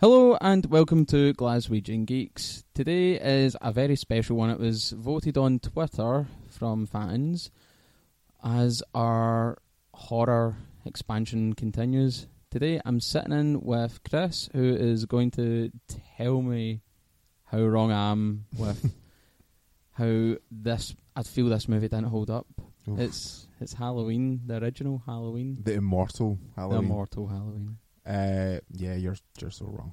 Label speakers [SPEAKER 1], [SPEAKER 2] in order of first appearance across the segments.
[SPEAKER 1] Hello and welcome to Glaswegian Geeks. Today is a very special one. It was voted on Twitter from fans as our horror expansion continues. Today I'm sitting in with Chris, who is going to tell me how wrong I am with how this. I feel this movie didn't hold up.
[SPEAKER 2] Oof.
[SPEAKER 1] It's it's Halloween, the original Halloween,
[SPEAKER 2] the immortal Halloween, the
[SPEAKER 1] immortal Halloween.
[SPEAKER 2] Uh, yeah, you're you're so wrong.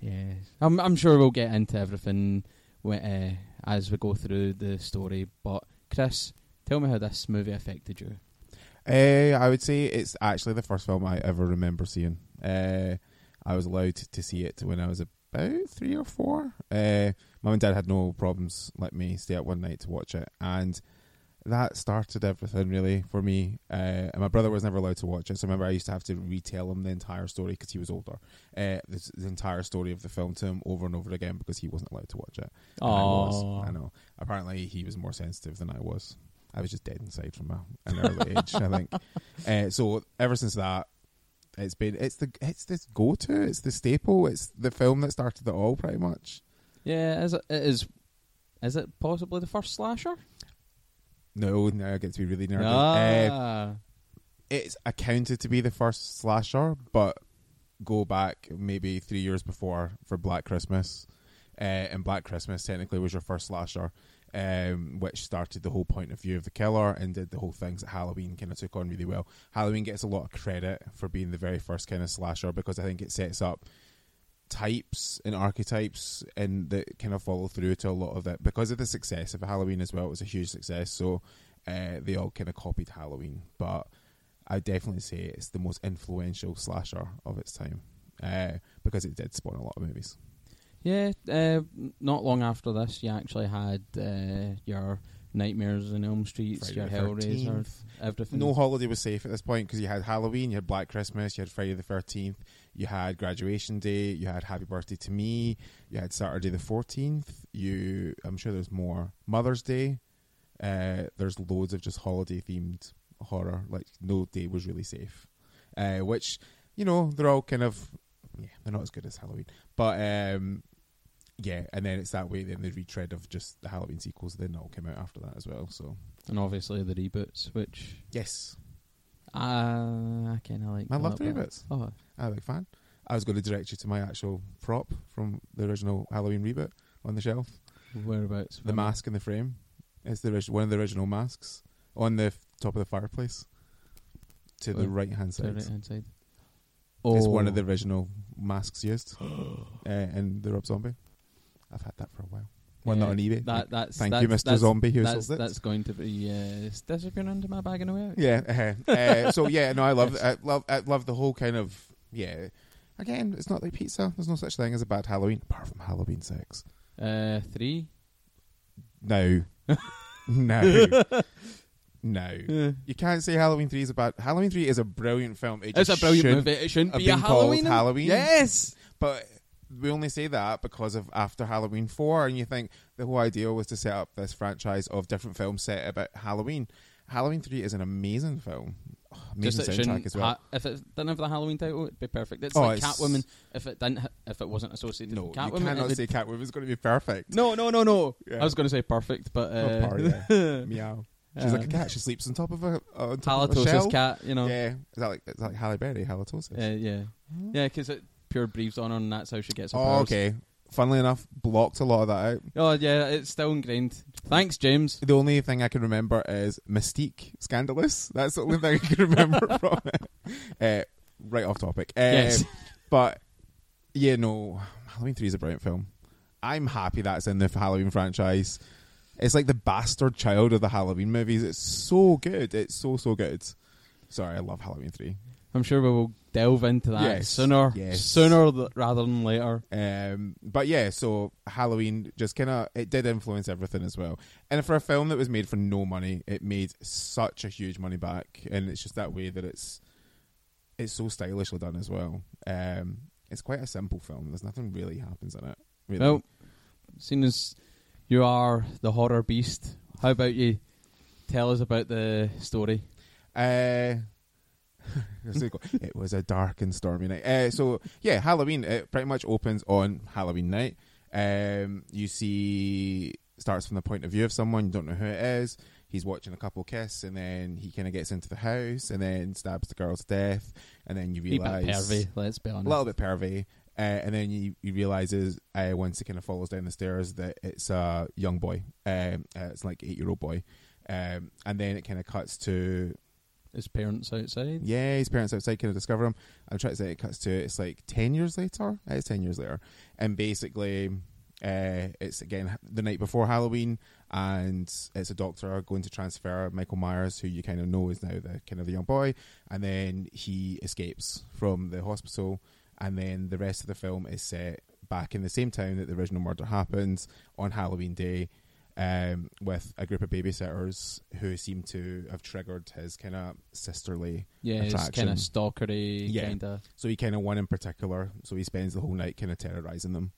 [SPEAKER 1] Yeah, I'm I'm sure we'll get into everything wi- uh, as we go through the story. But Chris, tell me how this movie affected you.
[SPEAKER 2] Uh, I would say it's actually the first film I ever remember seeing. Uh, I was allowed to see it when I was about three or four. Uh, Mum and Dad had no problems letting me stay up one night to watch it, and that started everything really for me. Uh, and my brother was never allowed to watch it, so I remember I used to have to retell him the entire story because he was older. Uh, the, the entire story of the film to him over and over again because he wasn't allowed to watch it. And I was. I know. Apparently, he was more sensitive than I was. I was just dead inside from a, an early age, I think. Uh, so ever since that, it's been it's the it's this go to, it's the staple, it's the film that started it all, pretty much.
[SPEAKER 1] Yeah, is it, it is. Is it possibly the first slasher?
[SPEAKER 2] No, now I get to be really nerdy. Uh,
[SPEAKER 1] Ah,
[SPEAKER 2] it's accounted to be the first slasher, but go back maybe three years before for Black Christmas. Uh, and Black Christmas technically was your first slasher, um, which started the whole point of view of the killer and did the whole things that Halloween kind of took on really well. Halloween gets a lot of credit for being the very first kind of slasher because I think it sets up types and archetypes and that kind of follow through to a lot of it because of the success of Halloween as well. It was a huge success, so uh, they all kind of copied Halloween, but I definitely say it's the most influential slasher of its time uh, because it did spawn a lot of movies.
[SPEAKER 1] yeah. Uh, not long after this, you actually had uh, your Nightmares on Elm Street,
[SPEAKER 2] Friday the
[SPEAKER 1] Hellraiser,
[SPEAKER 2] 13th.
[SPEAKER 1] everything.
[SPEAKER 2] No holiday was safe at this point because you had Halloween, you had Black Christmas, you had Friday the Thirteenth, you had Graduation Day, you had Happy Birthday to Me, you had Saturday the Fourteenth. You, I'm sure there's more. Mother's Day. Uh, there's loads of just holiday themed horror. Like no day was really safe. Uh, which you know they're all kind of yeah they're not as good as Halloween, but um, yeah. And then it's that way. Then the retread of just the Halloween sequels. Then all came out after that as well. So
[SPEAKER 1] and obviously the reboots, which
[SPEAKER 2] yes,
[SPEAKER 1] uh, I kind of like.
[SPEAKER 2] I love the reboots.
[SPEAKER 1] Oh,
[SPEAKER 2] I'm a big fan. I was going to direct you to my actual prop from the original Halloween reboot on the shelf.
[SPEAKER 1] whereabouts?
[SPEAKER 2] The mask in the frame. It's the one of the original masks on the f- top of the fireplace to the
[SPEAKER 1] Oh,
[SPEAKER 2] right hand side.
[SPEAKER 1] right hand side.
[SPEAKER 2] It's one of
[SPEAKER 1] Oh.
[SPEAKER 2] the original masks used uh, in the Rob Zombie. I've had that for a while. One
[SPEAKER 1] Yeah,
[SPEAKER 2] that on eBay.
[SPEAKER 1] That, that's,
[SPEAKER 2] Thank
[SPEAKER 1] that's,
[SPEAKER 2] you, Mr.
[SPEAKER 1] That's,
[SPEAKER 2] Zombie, who
[SPEAKER 1] that's,
[SPEAKER 2] sold it.
[SPEAKER 1] that's going to be uh, it's disappearing under my bag in a way.
[SPEAKER 2] Yeah. Uh-huh. uh, so yeah, no, I love, I love, I love the whole kind of yeah. Again, it's not like pizza. There's no such thing as a bad Halloween, apart from Halloween Six.
[SPEAKER 1] Uh, three.
[SPEAKER 2] No, no, no.
[SPEAKER 1] Yeah.
[SPEAKER 2] You can't say Halloween Three is a bad. Halloween Three is a brilliant film. It
[SPEAKER 1] It's a brilliant
[SPEAKER 2] shouldn't-
[SPEAKER 1] movie. It shouldn't
[SPEAKER 2] have
[SPEAKER 1] be a
[SPEAKER 2] been called
[SPEAKER 1] Halloween.
[SPEAKER 2] Halloween.
[SPEAKER 1] Yes.
[SPEAKER 2] But we only say that because of after Halloween Four, and you think the whole idea was to set up this franchise of different films set about Halloween. Halloween Three is an amazing film, Oh, amazing
[SPEAKER 1] Just
[SPEAKER 2] soundtrack as well.
[SPEAKER 1] ha- if it didn't have the Halloween title, it'd be perfect. It's
[SPEAKER 2] Oh,
[SPEAKER 1] like
[SPEAKER 2] it's-
[SPEAKER 1] Catwoman. If it didn't, ha- if it wasn't associated
[SPEAKER 2] no,
[SPEAKER 1] with
[SPEAKER 2] you
[SPEAKER 1] Catwoman, it
[SPEAKER 2] cannot
[SPEAKER 1] would-
[SPEAKER 2] say Catwoman's going to be perfect.
[SPEAKER 1] no, no, no, no.
[SPEAKER 2] Yeah.
[SPEAKER 1] I was going to say perfect, but uh,
[SPEAKER 2] Oh, yeah. Meow. She's like a cat. She sleeps on top of a uh, on top of a shell.
[SPEAKER 1] cat. You know.
[SPEAKER 2] Yeah, is that like is that like Halle Berry halitosis?
[SPEAKER 1] Uh, yeah. Yeah, because it pure breathes on her, and that's how she gets her
[SPEAKER 2] Oh,
[SPEAKER 1] powers.
[SPEAKER 2] okay. Funnily enough, blocked a lot of that out.
[SPEAKER 1] Oh, yeah, it's still ingrained. Thanks, James.
[SPEAKER 2] The only thing I can remember is Mystique, Scandalous. That's the only thing I can remember from it. Uh, right off topic. Uh,
[SPEAKER 1] Yes.
[SPEAKER 2] But, yeah, no. Halloween 3 is a brilliant film. I'm happy that's in the Halloween franchise. It's like the bastard child of the Halloween movies. It's so good. It's so, so good. Sorry, I love Halloween 3.
[SPEAKER 1] I'm sure we will delve into that
[SPEAKER 2] Yes,
[SPEAKER 1] sooner,
[SPEAKER 2] yes.
[SPEAKER 1] sooner th- rather than later.
[SPEAKER 2] Um, but yeah, so Halloween just kind of it did influence everything as well. And for a film that was made for no money, it made such a huge money back, and it's just that way that it's it's so stylishly done as well. Um, it's quite a simple film. There's nothing really happens in it. Really.
[SPEAKER 1] Well, seeing as you are the horror beast, how about you tell us about the story?
[SPEAKER 2] Uh, it was a dark and stormy night. Uh, so yeah, Halloween. It pretty much opens on Halloween night. Um, you see, starts from the point of view of someone you don't know who it is. He's watching a couple kiss, and then he kind of gets into the house, and then stabs the girl to death, and then you realize
[SPEAKER 1] pervy, let's be
[SPEAKER 2] a little bit pervy. Uh, and then you, you realizes uh, once he kind of follows down the stairs that it's a young boy. Um, it's like eight year old boy. Um, and then it kind of cuts to
[SPEAKER 1] His parents outside.
[SPEAKER 2] yeah, his parents outside kind of discover him. I'm trying to say it cuts to it's like ten years later. It's ten years later, and basically, uh, it's again the night before Halloween, and it's a doctor going to transfer Michael Myers, who you kind of know is now the kind of the young boy, and then he escapes from the hospital, and then the rest of the film is set back in the same town that the original murder happens on Halloween Day um, with a group of babysitters who seem to have triggered his kind of sisterly.
[SPEAKER 1] Yeah,
[SPEAKER 2] Attraction.
[SPEAKER 1] kind of stalkery,
[SPEAKER 2] Yeah.
[SPEAKER 1] kind of.
[SPEAKER 2] So he kind of one in particular. So he spends the whole night kind of terrorizing them.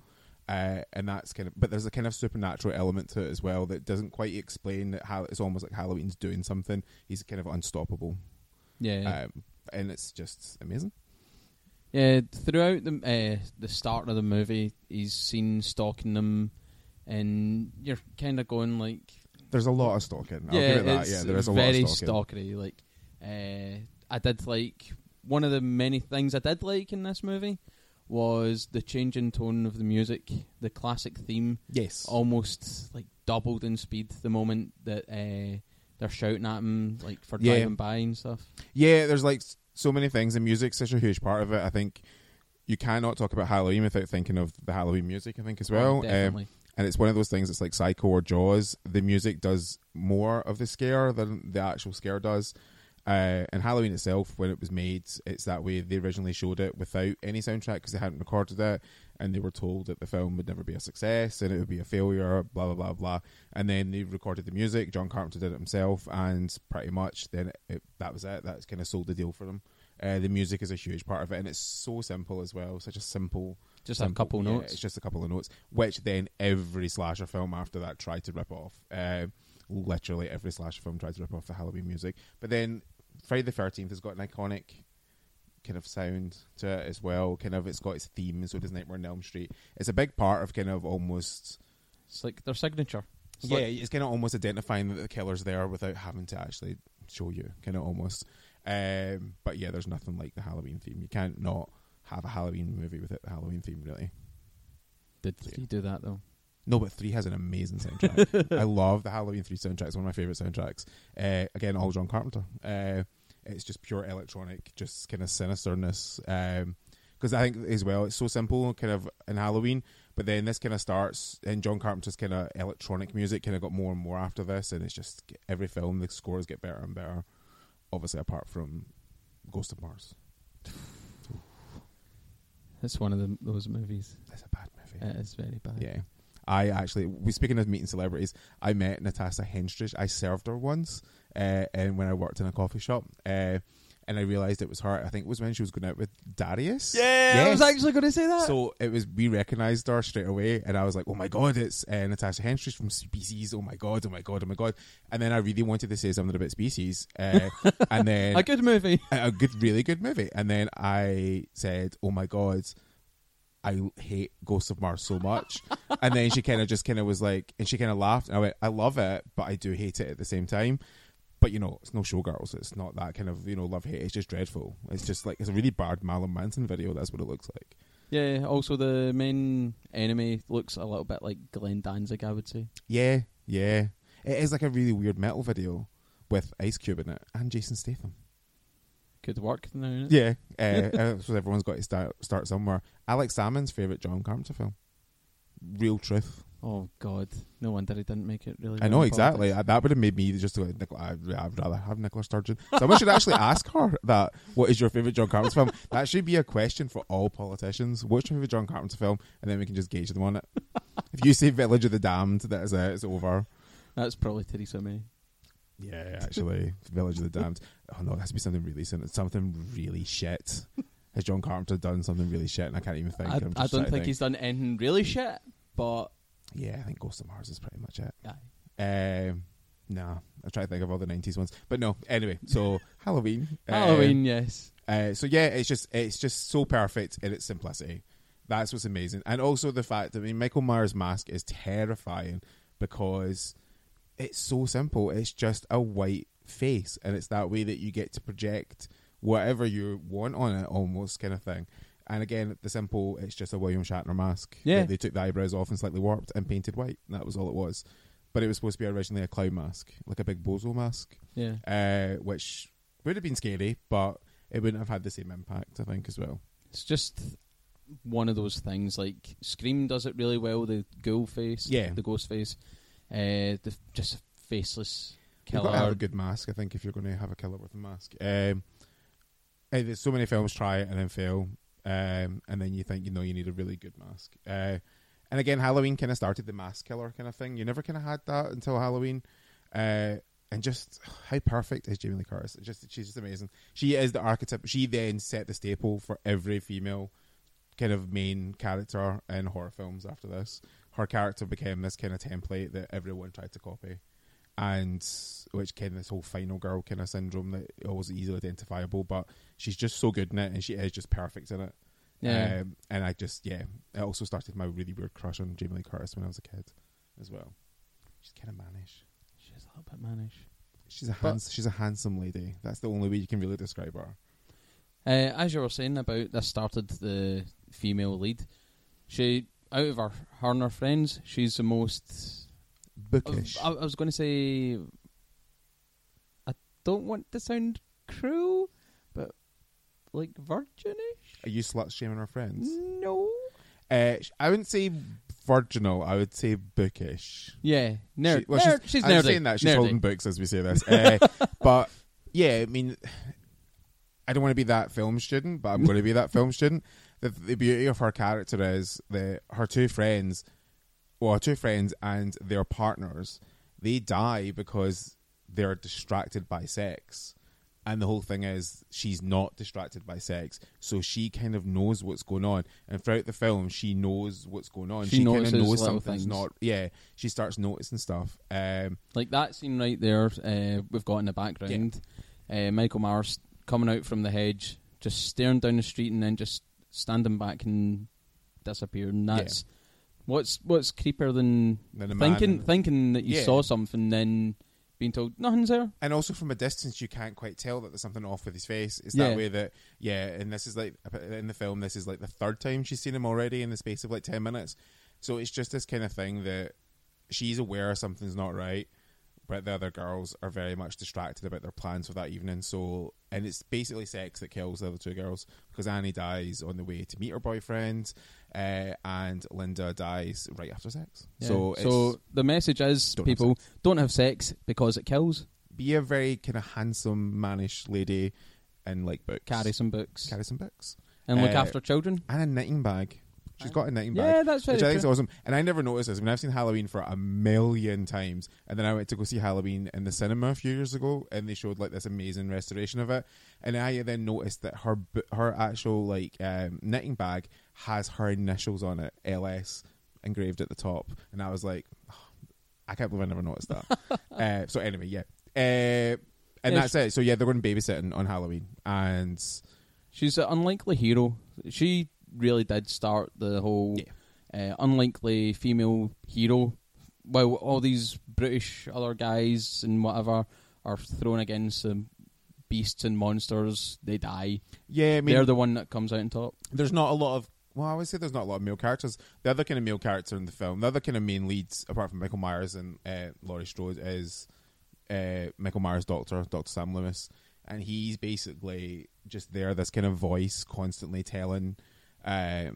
[SPEAKER 2] Uh, and that's kind of, but there's a kind of supernatural element to it as well that doesn't quite explain that how it's almost like Halloween's doing something. He's kind of unstoppable,
[SPEAKER 1] Yeah,
[SPEAKER 2] um, and it's just amazing.
[SPEAKER 1] yeah. Throughout the uh, the start of the movie, he's seen stalking them, and you're kind of going like,
[SPEAKER 2] There's a lot of stalking. I'll
[SPEAKER 1] yeah,
[SPEAKER 2] give it that.
[SPEAKER 1] it's
[SPEAKER 2] Yeah, there is a
[SPEAKER 1] very
[SPEAKER 2] lot of stalking.
[SPEAKER 1] stalkery. Like, uh, I did like one of the many things I did like in this movie was the change in tone of the music. The classic theme
[SPEAKER 2] Yes.
[SPEAKER 1] almost like doubled in speed the moment that uh, they're shouting at him, like for
[SPEAKER 2] Yeah.
[SPEAKER 1] driving by and stuff.
[SPEAKER 2] Yeah, there's like so many things, and music's such a huge part of it. I think you cannot talk about Halloween without thinking of the Halloween music. I think as well,
[SPEAKER 1] Oh,
[SPEAKER 2] Um,
[SPEAKER 1] definitely.
[SPEAKER 2] And it's one of those things. It's like Psycho or Jaws. The music does more of the scare than the actual scare does. Uh, and Halloween itself, when it was made, it's that way. They originally showed it without any soundtrack because they hadn't recorded it, and they were told that the film would never be a success and it would be a failure. Blah blah blah blah. And then they recorded the music. John Carpenter did it himself, and pretty much then it, that was it. That's kind of sold the deal for them. Uh, the music is a huge part of it, and it's so simple as well. Such a simple
[SPEAKER 1] Just a couple
[SPEAKER 2] yeah,
[SPEAKER 1] notes.
[SPEAKER 2] It's just a couple of notes, which then every slasher film after that tried to rip off. Uh, literally every slasher film tried to rip off the Halloween music. But then Friday the Thirteenth has got an iconic kind of sound to it as well. Kind of, it's got its theme, so does Nightmare on Elm Street. It's a big part of kind of almost.
[SPEAKER 1] It's like their signature. It's
[SPEAKER 2] yeah,
[SPEAKER 1] like-
[SPEAKER 2] it's kind of almost identifying that the killer's there without having to actually show you. Kind of almost. Um, but yeah, there's nothing like the Halloween theme. You can't not have a Halloween movie without the Halloween theme, really.
[SPEAKER 1] Did three do that though?
[SPEAKER 2] No, but three has an amazing soundtrack. I love the Halloween three soundtrack. It's one of my favorite soundtracks. Uh, again, all John Carpenter. Uh, it's just pure electronic, just kind of sinisterness. Because I think as well, it's so simple, kind of in Halloween. But then this kind of starts, and John Carpenter's kind of electronic music kind of got more and more after this, and it's just every film the scores get better and better. Obviously, apart from Ghost of Mars,
[SPEAKER 1] It's one of the, those movies.
[SPEAKER 2] it's a bad movie.
[SPEAKER 1] It is very bad.
[SPEAKER 2] Yeah. I actually, we speaking of meeting celebrities, I met Natasha Henstridge. I served her once, uh, and when I worked in a coffee shop, uh, and I realised it was her. I think it was when she was going out with Darius. Yeah.
[SPEAKER 1] I was actually going to say that.
[SPEAKER 2] So it was we recognised her straight away, and I was like, "Oh my god, it's uh, Natasha Henstridge from Species!" Oh my god, oh my god, oh my god! And then I really wanted to say something about Species, uh, and then
[SPEAKER 1] a good movie.
[SPEAKER 2] a a good, really good movie. And then I said, "Oh my god, I hate Ghosts of Mars so much." and then she kind of just kind of was like, and she kind of laughed. And I went, "I love it, but I do hate it at the same time." But you know, it's no showgirls. It's not that kind of you know love hate. It's just dreadful. It's just like it's a really bad Marilyn Manson video. That's what it looks like.
[SPEAKER 1] Yeah. Also, the main enemy looks a little bit like Glenn Danzig. I would say.
[SPEAKER 2] Yeah, yeah. It is like a really weird metal video with Ice Cube in it and Jason Statham.
[SPEAKER 1] Could work now.
[SPEAKER 2] Yeah, uh, I suppose everyone's got to start start somewhere. Alex Salmond's favorite John Carpenter film, Real Truth.
[SPEAKER 1] Oh God. No wonder he didn't make it. Really.
[SPEAKER 2] I know exactly.
[SPEAKER 1] politics.
[SPEAKER 2] Uh, That would have made me just go, Nicola, I'd, I'd rather have Nicola Sturgeon. Someone should actually ask her that. What is your favorite John Carpenter film? That should be a question for all politicians. What's your favorite John Carpenter film? And then we can just gauge them on it. if you say Village of the Damned, that is it. It's over.
[SPEAKER 1] That's probably Theresa May.
[SPEAKER 2] Yeah, actually, Village of the Damned. Oh no, it has to be something really something really shit. Has John Carpenter done something really shit? And I can't even think.
[SPEAKER 1] I, I don't think he's done anything really shit, but
[SPEAKER 2] Yeah, I think Ghost of Mars is pretty much it.
[SPEAKER 1] aye.
[SPEAKER 2] Um, Nah, I try to think of all the '90s ones, but no. Anyway, so Halloween. uh,
[SPEAKER 1] Halloween, yes.
[SPEAKER 2] Uh, so yeah, it's just it's just so perfect in its simplicity. That's what's amazing, and also the fact that I mean Michael Myers' mask is terrifying because it's so simple. It's just a white face, and it's that way that you get to project whatever you want on it, almost kind of thing. And again, the simple, it's just a William Shatner mask.
[SPEAKER 1] Yeah.
[SPEAKER 2] that they took the eyebrows off and slightly warped and painted white. That was all it was. But it was supposed to be originally a clown mask, like a big bozo mask
[SPEAKER 1] Yeah.
[SPEAKER 2] uh, which would have been scary, but it wouldn't have had the same impact, I think, as well.
[SPEAKER 1] It's just one of those things. Like Scream does it really well. The ghoul face,
[SPEAKER 2] Yeah.
[SPEAKER 1] the ghost face, uh, the just faceless
[SPEAKER 2] You've got to have
[SPEAKER 1] killer.
[SPEAKER 2] a good mask, I think, if you're going to have a killer with a mask. Um, eh, there's so many films try it and then fail, um, and then you think you know you need a really good mask. Uh, and again, Halloween kind of started the mask killer kind of thing. You never kind of had that until Halloween. Uh, and just how perfect is Jamie Lee Curtis? Just she's just amazing. She is the archetype. She then set the staple for every female kind of main character in horror films. After this, her character became this kind of template that everyone tried to copy, and which kind of this whole final girl kind of syndrome that always easily identifiable. But she's just so good in it, and she is just perfect in it.
[SPEAKER 1] yeah,
[SPEAKER 2] Um, and I just yeah, it also started my really weird crush on Jamie Lee Curtis when I was a kid, as well. She's kind of mannish.
[SPEAKER 1] she's a little bit mannish.
[SPEAKER 2] She's a hands- she's a handsome lady. That's the only way you can really describe her.
[SPEAKER 1] Uh, as you were saying about this started the female lead. She out of her her and her friends, she's the most.
[SPEAKER 2] Bookish.
[SPEAKER 1] I, I was going to say. I don't want to sound cruel, but like virginish.
[SPEAKER 2] Are you slut shaming her friends?
[SPEAKER 1] No.
[SPEAKER 2] Uh, I wouldn't say virginal. I would say bookish.
[SPEAKER 1] Yeah, nerd.
[SPEAKER 2] She- well,
[SPEAKER 1] nerd. She's,
[SPEAKER 2] I'm
[SPEAKER 1] nerdy.
[SPEAKER 2] saying that she's
[SPEAKER 1] nerdy.
[SPEAKER 2] holding books as we say this. Uh, but yeah, I mean, I don't want to be that film student, but I'm going to be that film student. The, the beauty of her character is that her two friends, well, two friends and their partners, they die because they're distracted by sex. And the whole thing is, she's not distracted by sex, so she kind of knows what's going on. And throughout the film, she knows what's going on.
[SPEAKER 1] She
[SPEAKER 2] She, kind of knows something's
[SPEAKER 1] things.
[SPEAKER 2] not. Yeah, she starts noticing stuff. Um,
[SPEAKER 1] Like that scene right there, uh, we've got in the background. Uh, Michael Myers coming out from the hedge, just staring down the street, and then just standing back and disappearing. That's what's what's creepier than thinking thinking that you
[SPEAKER 2] Yeah.
[SPEAKER 1] saw something, then being told nothing's there.
[SPEAKER 2] and also from a distance you can't quite tell that there's something off with his face it's
[SPEAKER 1] Yeah.
[SPEAKER 2] that way that yeah and this is like in the film this is like the third time she's seen him already in the space of like 10 minutes so it's just this kind of thing that she's aware something's not right but the other girls are very much distracted about their plans for that evening so and it's basically sex that kills the other two girls because annie dies on the way to meet her boyfriend uh, and linda dies right after sex
[SPEAKER 1] Yeah.
[SPEAKER 2] so it's,
[SPEAKER 1] so the message is
[SPEAKER 2] Don't have
[SPEAKER 1] people don't have sex because it kills.
[SPEAKER 2] be a very kind of handsome mannish lady and like books
[SPEAKER 1] Carry some books
[SPEAKER 2] carry some books
[SPEAKER 1] and look
[SPEAKER 2] uh,
[SPEAKER 1] after children.
[SPEAKER 2] and a knitting bag. She's got a knitting
[SPEAKER 1] Yeah,
[SPEAKER 2] bag,
[SPEAKER 1] that's very
[SPEAKER 2] which I think is awesome. And I never noticed this. I mean, I've seen Halloween for a million times, and then I went to go see Halloween in the cinema a few years ago, and they showed like this amazing restoration of it. And I then noticed that her her actual like um, knitting bag has her initials on it, LS, engraved at the top, and I was like, "Oh, I can't believe I never noticed that. uh, so anyway, yeah. Uh, and
[SPEAKER 1] Yeah,
[SPEAKER 2] that's it. So yeah, they're going babysitting on Halloween, and
[SPEAKER 1] She's an unlikely hero. She really did start the whole uh, unlikely female hero. While all these British other guys and whatever are thrown against beasts and monsters, they die.
[SPEAKER 2] yeah, I mean,
[SPEAKER 1] They're the one that comes out on top.
[SPEAKER 2] there's not a lot of well, I would say there's not a lot of male characters. The other kind of male character in the film, the other kind of main leads, apart from Michael Myers and uh, Laurie Strode, is uh, Michael Myers' doctor, Doctor Sam Loomis, and he's basically just there, this kind of voice constantly telling uh,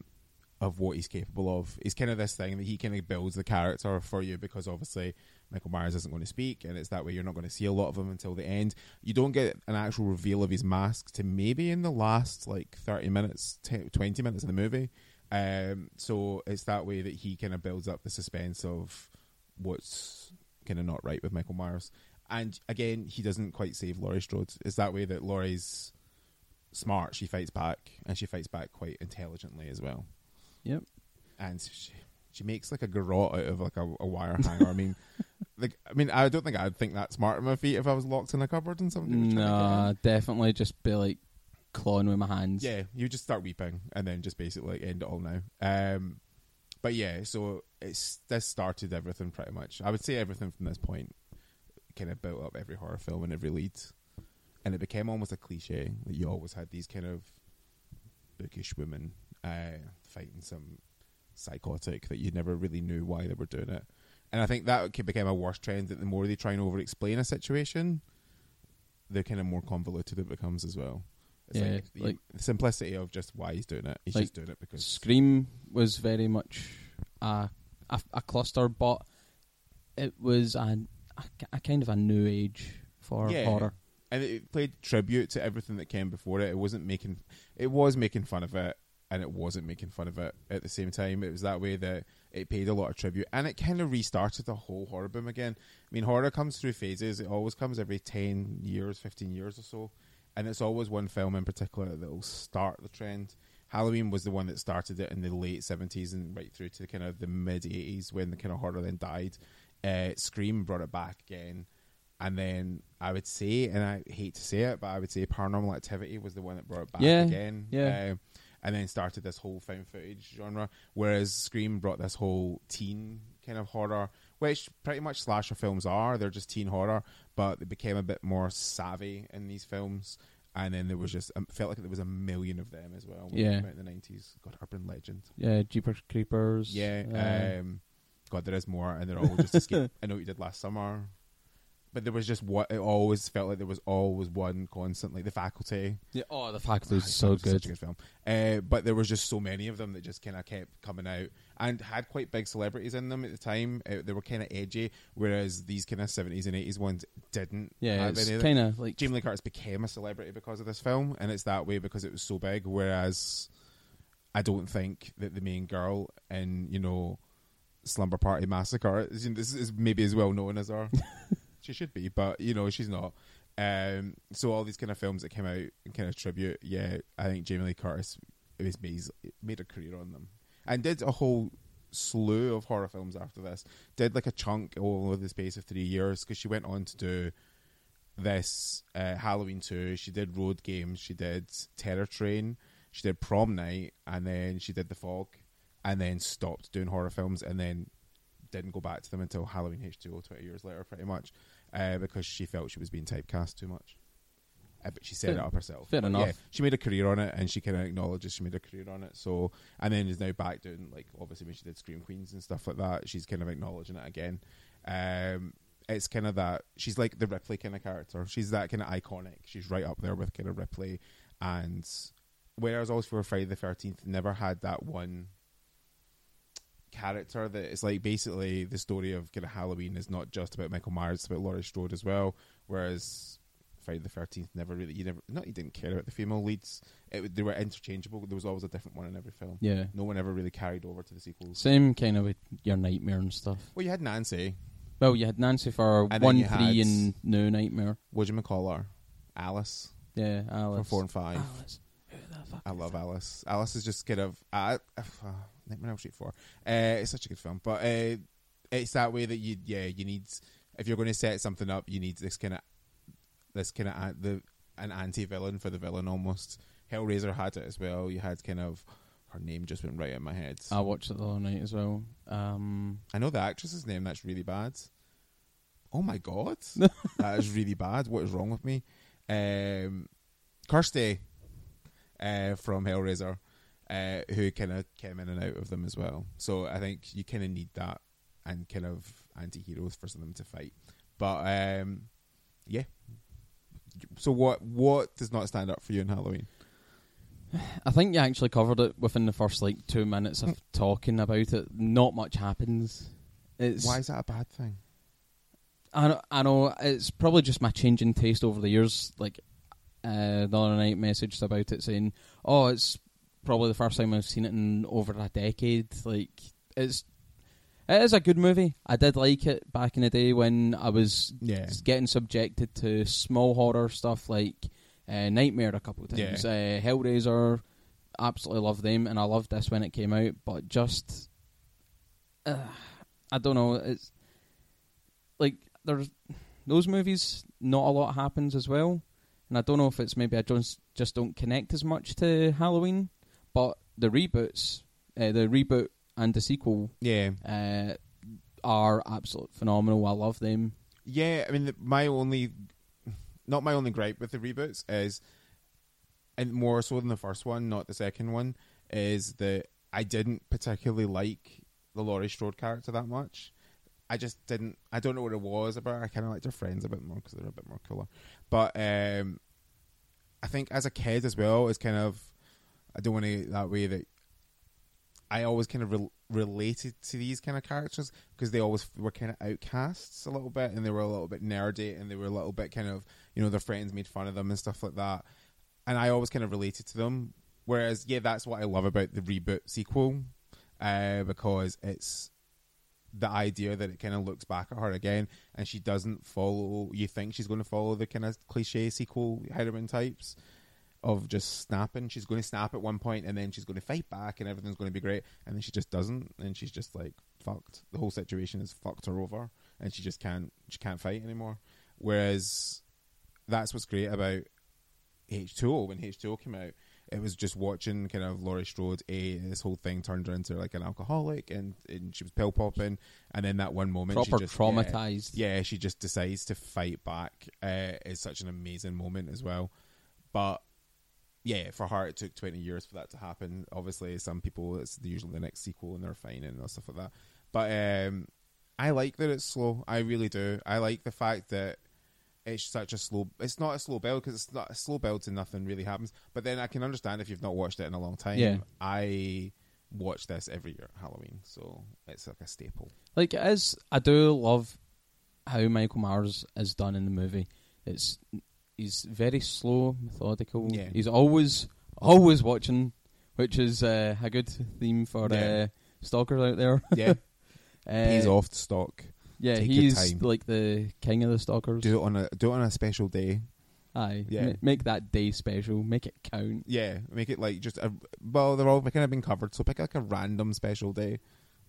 [SPEAKER 2] of what he's capable of. He's kind of this thing that he kind of builds the character for you because obviously Michael Myers isn't going to speak, and it's that way you're not going to see a lot of him until the end. You don't get an actual reveal of his mask to maybe in the last like 30 minutes, 10, 20 minutes of the movie. Um, so it's that way that he kind of builds up the suspense of what's kind of not right with Michael Myers. And again, he doesn't quite save Laurie Strode. It's that way that Laurie's smart. She fights back, and she fights back quite intelligently as well.
[SPEAKER 1] Yep.
[SPEAKER 2] And she, she makes like a garrote out of like a, a wire hanger. I mean, like I mean, I don't think I'd think that smart on my feet if I was locked in a cupboard and something. was trying to get in.
[SPEAKER 1] Nah, definitely just be like clawing with my hands.
[SPEAKER 2] Yeah, you just start weeping and then just basically like, end it all now. Um, but yeah, so it's this started everything pretty much. I would say everything from this point kind of built up every horror film and every lead, and it became almost a cliche that you always had these kind of bookish women uh, fighting some psychotic that you never really knew why they were doing it. And I think that became a worse trend that the more they try and over explain a situation, the kind of more convoluted it becomes as well. It's
[SPEAKER 1] Yeah,
[SPEAKER 2] like, the-
[SPEAKER 1] like-
[SPEAKER 2] the simplicity of just why he's doing it. He's
[SPEAKER 1] Like
[SPEAKER 2] just doing it because
[SPEAKER 1] Scream was very much a a, a cluster, but it was a, a, a kind of a new age for
[SPEAKER 2] Yeah.
[SPEAKER 1] horror.
[SPEAKER 2] And it played tribute to everything that came before it. It wasn't making, it was making fun of it, and it wasn't making fun of it at the same time. It was that way that it paid a lot of tribute, and it kind of restarted the whole horror boom again. I mean, horror comes through phases. It always comes every ten years, fifteen years or so, and it's always one film in particular that will start the trend. Halloween was the one that started it in the late seventies and right through to kind of the mid eighties when the kind of horror then died. Uh, Scream brought it back again. And then I would say, and I hate to say it, but I would say Paranormal Activity was the one that brought it back
[SPEAKER 1] Yeah,
[SPEAKER 2] again.
[SPEAKER 1] yeah.
[SPEAKER 2] Um, and then started this whole found footage genre. Whereas Scream brought this whole teen kind of horror, which pretty much slasher films are. They're just teen horror, but they became a bit more savvy in these films. And then there was just um, felt like there was a million of them as well.
[SPEAKER 1] Yeah.
[SPEAKER 2] in the nineties. God, urban legend.
[SPEAKER 1] Yeah, Jeepers Creepers.
[SPEAKER 2] Yeah.
[SPEAKER 1] uh,
[SPEAKER 2] um, God, there is more, and they're all just escape. I know what you did last summer, but there was just what it always felt like there was always one constantly. The Faculty,
[SPEAKER 1] yeah. Oh, the faculty was
[SPEAKER 2] Ah,
[SPEAKER 1] so
[SPEAKER 2] it's such
[SPEAKER 1] good.
[SPEAKER 2] a good film. Uh, but there was just so many of them that just kind of kept coming out and had quite big celebrities in them at the time. Uh, they were kind of edgy, whereas these kind of seventies and eighties ones didn't.
[SPEAKER 1] Yeah, it's
[SPEAKER 2] any of that.
[SPEAKER 1] kind of like
[SPEAKER 2] Jamie Lee Curtis became a celebrity because of this film, and it's that way because it was so big. Whereas, I don't think that the main girl in you know Slumber Party Massacre is, this is maybe as well known as her. she should be, but you know she's not. Um, so all these kind of films that came out and kind of tribute, yeah, I think Jamie Lee Curtis was made, made a career on them and did a whole slew of horror films after this. Did like a chunk all over the space of three years because she went on to do this uh, Halloween 2. She did Road Games. She did Terror Train. She did Prom Night. And then she did The Fog. And then stopped doing horror films and then didn't go back to them until Halloween H2O 20 years later, pretty much, uh, because she felt she was being typecast too much. Uh, but she set
[SPEAKER 1] Fair-
[SPEAKER 2] it up herself.
[SPEAKER 1] fair
[SPEAKER 2] But
[SPEAKER 1] enough.
[SPEAKER 2] Yeah, she made a career on it, and she kind of acknowledges she made a career on it. So, and then is now back doing like obviously when she did Scream Queens and stuff like that. She's kind of acknowledging it again. Um, it's kind of that she's like the Ripley kind of character. She's that kind of iconic. She's right up there with kind of Ripley. And whereas always for Friday the Thirteenth never had that one character that is like basically the story of kind of Halloween is not just about Michael Myers, it's about Laurie Strode as well. Whereas Friday the Thirteenth never really, you never, not you didn't care about the female leads. It, they were interchangeable. There was always a different one in every film.
[SPEAKER 1] yeah.
[SPEAKER 2] No one ever really carried over to the sequels.
[SPEAKER 1] Same kind of with your nightmare and stuff.
[SPEAKER 2] Well, you had Nancy,
[SPEAKER 1] Well, you had Nancy for
[SPEAKER 2] And
[SPEAKER 1] one, three, and no nightmare.
[SPEAKER 2] what do you call her? Alice
[SPEAKER 1] Yeah, Alice.
[SPEAKER 2] from four and five.
[SPEAKER 1] Alice. Who the fuck
[SPEAKER 2] I love? Alice. Alice is just kind of uh, uh, Nightmare on Elm Street Four. Uh, it's such a good film, but uh, it's that way that you yeah you need if you're going to set something up, you need this kind of this kind of uh, the an anti villain for the villain almost. Hellraiser had it as well. You had kind of her name just went right in my head.
[SPEAKER 1] I watched it the other night as well. Um,
[SPEAKER 2] I know the actress's name. That's really bad. Oh my god, that is really bad. What is wrong with me? Um, Kirsty uh, from Hellraiser, uh, who kind of came in and out of them as well. So I think you kind of need that and kind of anti-heroes for some of them to fight. But um, yeah. So what what does not stand up for you in Halloween?
[SPEAKER 1] I think you actually covered it within the first like two minutes of talking about it. Not much happens. It's
[SPEAKER 2] Why is that a bad thing?
[SPEAKER 1] I know, I know it's probably just my changing taste over the years. Like uh, the other night, messaged about it saying, "Oh, it's probably the first time I've seen it in over a decade." Like it's it is a good movie. I did like it back in the day when I was
[SPEAKER 2] Yeah.
[SPEAKER 1] getting subjected to small horror stuff like uh, Nightmare a couple of times. Uh, Hellraiser, absolutely love them, and I loved this when it came out. But just uh, I don't know. It's like there's those movies. Not a lot happens as well, and I don't know if it's maybe I just just don't connect as much to Halloween. But the reboots, uh, the reboot and the sequel,
[SPEAKER 2] Yeah,
[SPEAKER 1] uh, are absolute phenomenal. I love them.
[SPEAKER 2] yeah. I mean, the, my only, not my only gripe with the reboots is, and more so than the first one, not the second one, is that I didn't particularly like the Laurie Strode character that much. I just didn't. I don't know what it was about. I kind of liked her friends a bit more because they're a bit more cooler. But um, I think as a kid as well, it's kind of. I don't want to that way that. I always kind of re- related to these kind of characters because they always were kind of outcasts a little bit, and they were a little bit nerdy, and they were a little bit kind of you know their friends made fun of them and stuff like that, and I always kind of related to them. Whereas, yeah, that's what I love about the reboot sequel, uh, because it's the idea that it kind of looks back at her again and she doesn't follow you think she's going to follow the kind of cliche sequel heroine types of just snapping she's going to snap at one point and then she's going to fight back and everything's going to be great and then she just doesn't and she's just like fucked the whole situation has fucked her over and she just can't she can't fight anymore whereas that's what's great about H2O when H2O came out it was just watching kind of Laurie Strode. A this whole thing turned her into like an alcoholic, and, and she was pill popping. And then that one moment,
[SPEAKER 1] Proper
[SPEAKER 2] she just,
[SPEAKER 1] traumatized.
[SPEAKER 2] Yeah, yeah, she just decides to fight back. Uh, is such an amazing moment as well. But yeah, for her it took twenty years for that to happen. Obviously, some people it's usually the next sequel and they're fine and stuff like that. But um, I like that it's slow. I really do. I like the fact that it's such a slow. It's not a slow build because it's not a slow build to nothing really happens. But then I can understand if you've not watched it in a long time.
[SPEAKER 1] Yeah.
[SPEAKER 2] I watch this every year at Halloween, so it's like a staple.
[SPEAKER 1] Like it is, I do love how Michael Myers is done in the movie. It's he's very slow, methodical.
[SPEAKER 2] Yeah.
[SPEAKER 1] He's always always watching, which is uh, a good theme for
[SPEAKER 2] Yeah.
[SPEAKER 1] uh, stalkers out there.
[SPEAKER 2] Yeah,
[SPEAKER 1] Uh,
[SPEAKER 2] pays off to stock.
[SPEAKER 1] Yeah,
[SPEAKER 2] Take
[SPEAKER 1] he's like the king of the stalkers.
[SPEAKER 2] Do it on a do it on a special day.
[SPEAKER 1] Aye,
[SPEAKER 2] Yeah.
[SPEAKER 1] ma- make that day special. Make it count.
[SPEAKER 2] Yeah, make it like just a well, they're all kind of been covered, so pick like a random special day.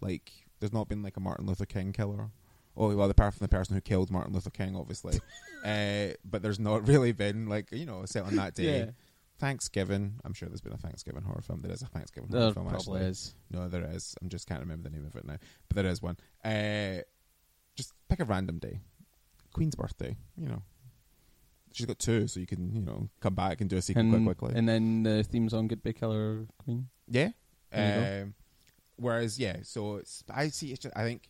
[SPEAKER 2] Like there's not been like a Martin Luther King killer. Oh well, apart from the person who killed Martin Luther King, obviously. uh, but there's not really been like you know set on that day.
[SPEAKER 1] Yeah,
[SPEAKER 2] Thanksgiving. I'm sure there's been a Thanksgiving horror film. There is a Thanksgiving horror
[SPEAKER 1] there
[SPEAKER 2] film.
[SPEAKER 1] probably
[SPEAKER 2] actually.
[SPEAKER 1] is.
[SPEAKER 2] No, there is. I'm just can't remember the name of it now, but there is one. Uh, just pick a random day. Queen's birthday. You know, she's got two, so you can you know come back and do a sequel
[SPEAKER 1] And,
[SPEAKER 2] quite quickly.
[SPEAKER 1] and then the theme song "Goodbye Killer Queen."
[SPEAKER 2] Yeah. Um, whereas, yeah, so it's, I see. It's just, I think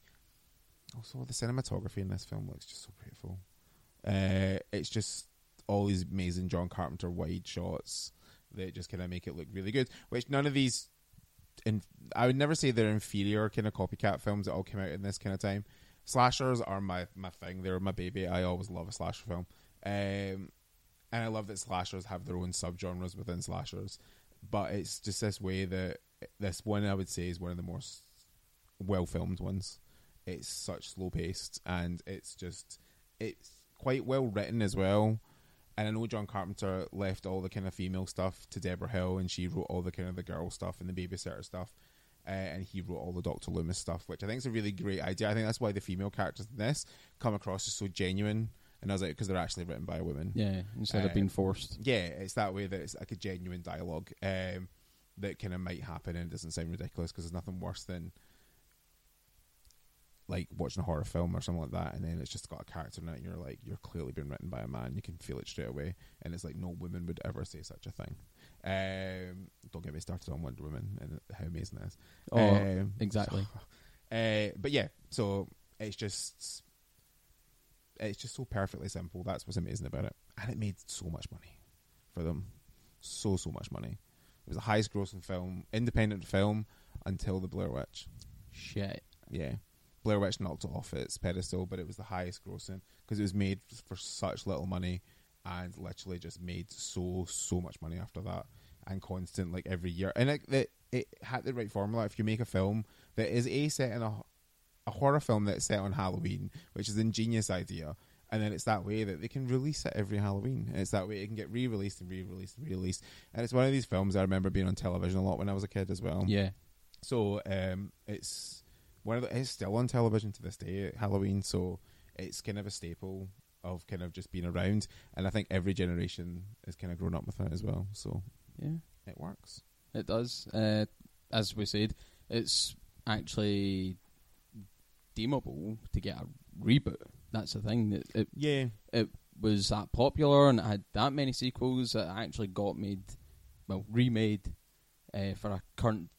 [SPEAKER 2] also the cinematography in this film looks just so beautiful. Uh, it's just all these amazing John Carpenter wide shots that just kind of make it look really good. Which none of these, in, I would never say they're inferior kind of copycat films that all came out in this kind of time. Slashers are my my thing. They're my baby. I always love a slasher film. Um, and I love that slashers have their own subgenres within slashers. But it's just this way that this one I would say is one of the more well filmed ones. It's such slow paced and it's just it's quite well written as well. And I know John Carpenter left all the kind of female stuff to Debra Hill, and she wrote all the kind of the girl stuff and the babysitter stuff. Uh, and he wrote all the Doctor Loomis stuff, which I think is a really great idea. I think that's why the female characters in this come across as so genuine. And I was like, because they're actually written by women.
[SPEAKER 1] Yeah, instead
[SPEAKER 2] Uh,
[SPEAKER 1] of being forced.
[SPEAKER 2] Yeah, it's that way that it's like a genuine dialogue um, that kind of might happen and it doesn't sound ridiculous because there's nothing worse than like watching a horror film or something like that, and then it's just got a character in it. And you're like, you're clearly being written by a man. You can feel it straight away, and it's like no woman would ever say such a thing. Um, don't get me started on Wonder Woman and how amazing that is.
[SPEAKER 1] Oh,
[SPEAKER 2] Um,
[SPEAKER 1] exactly.
[SPEAKER 2] uh, but yeah, so it's just it's just so perfectly simple. That's what's amazing about it, and it made so much money for them, so so much money. It was the highest grossing film, independent film, until the Blair Witch.
[SPEAKER 1] Shit.
[SPEAKER 2] Yeah, Blair Witch knocked it off its pedestal, but it was the highest grossing because it was made for such little money, and literally just made so so much money after that, and constant like every year. And it it, it had the right formula. If you make a film that is a set in a a horror film that's set on Halloween, which is an ingenious idea. And then it's that way that they can release it every Halloween. And it's that way it can get re released and re released and re released. And it's one of these films I remember being on television a lot when I was a kid as well.
[SPEAKER 1] Yeah.
[SPEAKER 2] So um, it's one of the, it's still on television to this day at Halloween, so it's kind of a staple of kind of just being around. And I think every generation has kind of grown up with it as well. So
[SPEAKER 1] Yeah,
[SPEAKER 2] it works.
[SPEAKER 1] it does. Uh, as we said, it's actually deemable to get a reboot. That's the thing. It, it
[SPEAKER 2] Yeah,
[SPEAKER 1] it was that popular and it had that many sequels that actually got made, well, remade uh, for a current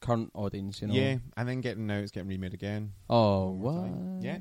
[SPEAKER 1] current audience. You know.
[SPEAKER 2] yeah. And then getting now it's getting remade again.
[SPEAKER 1] Oh, what?
[SPEAKER 2] Yeah.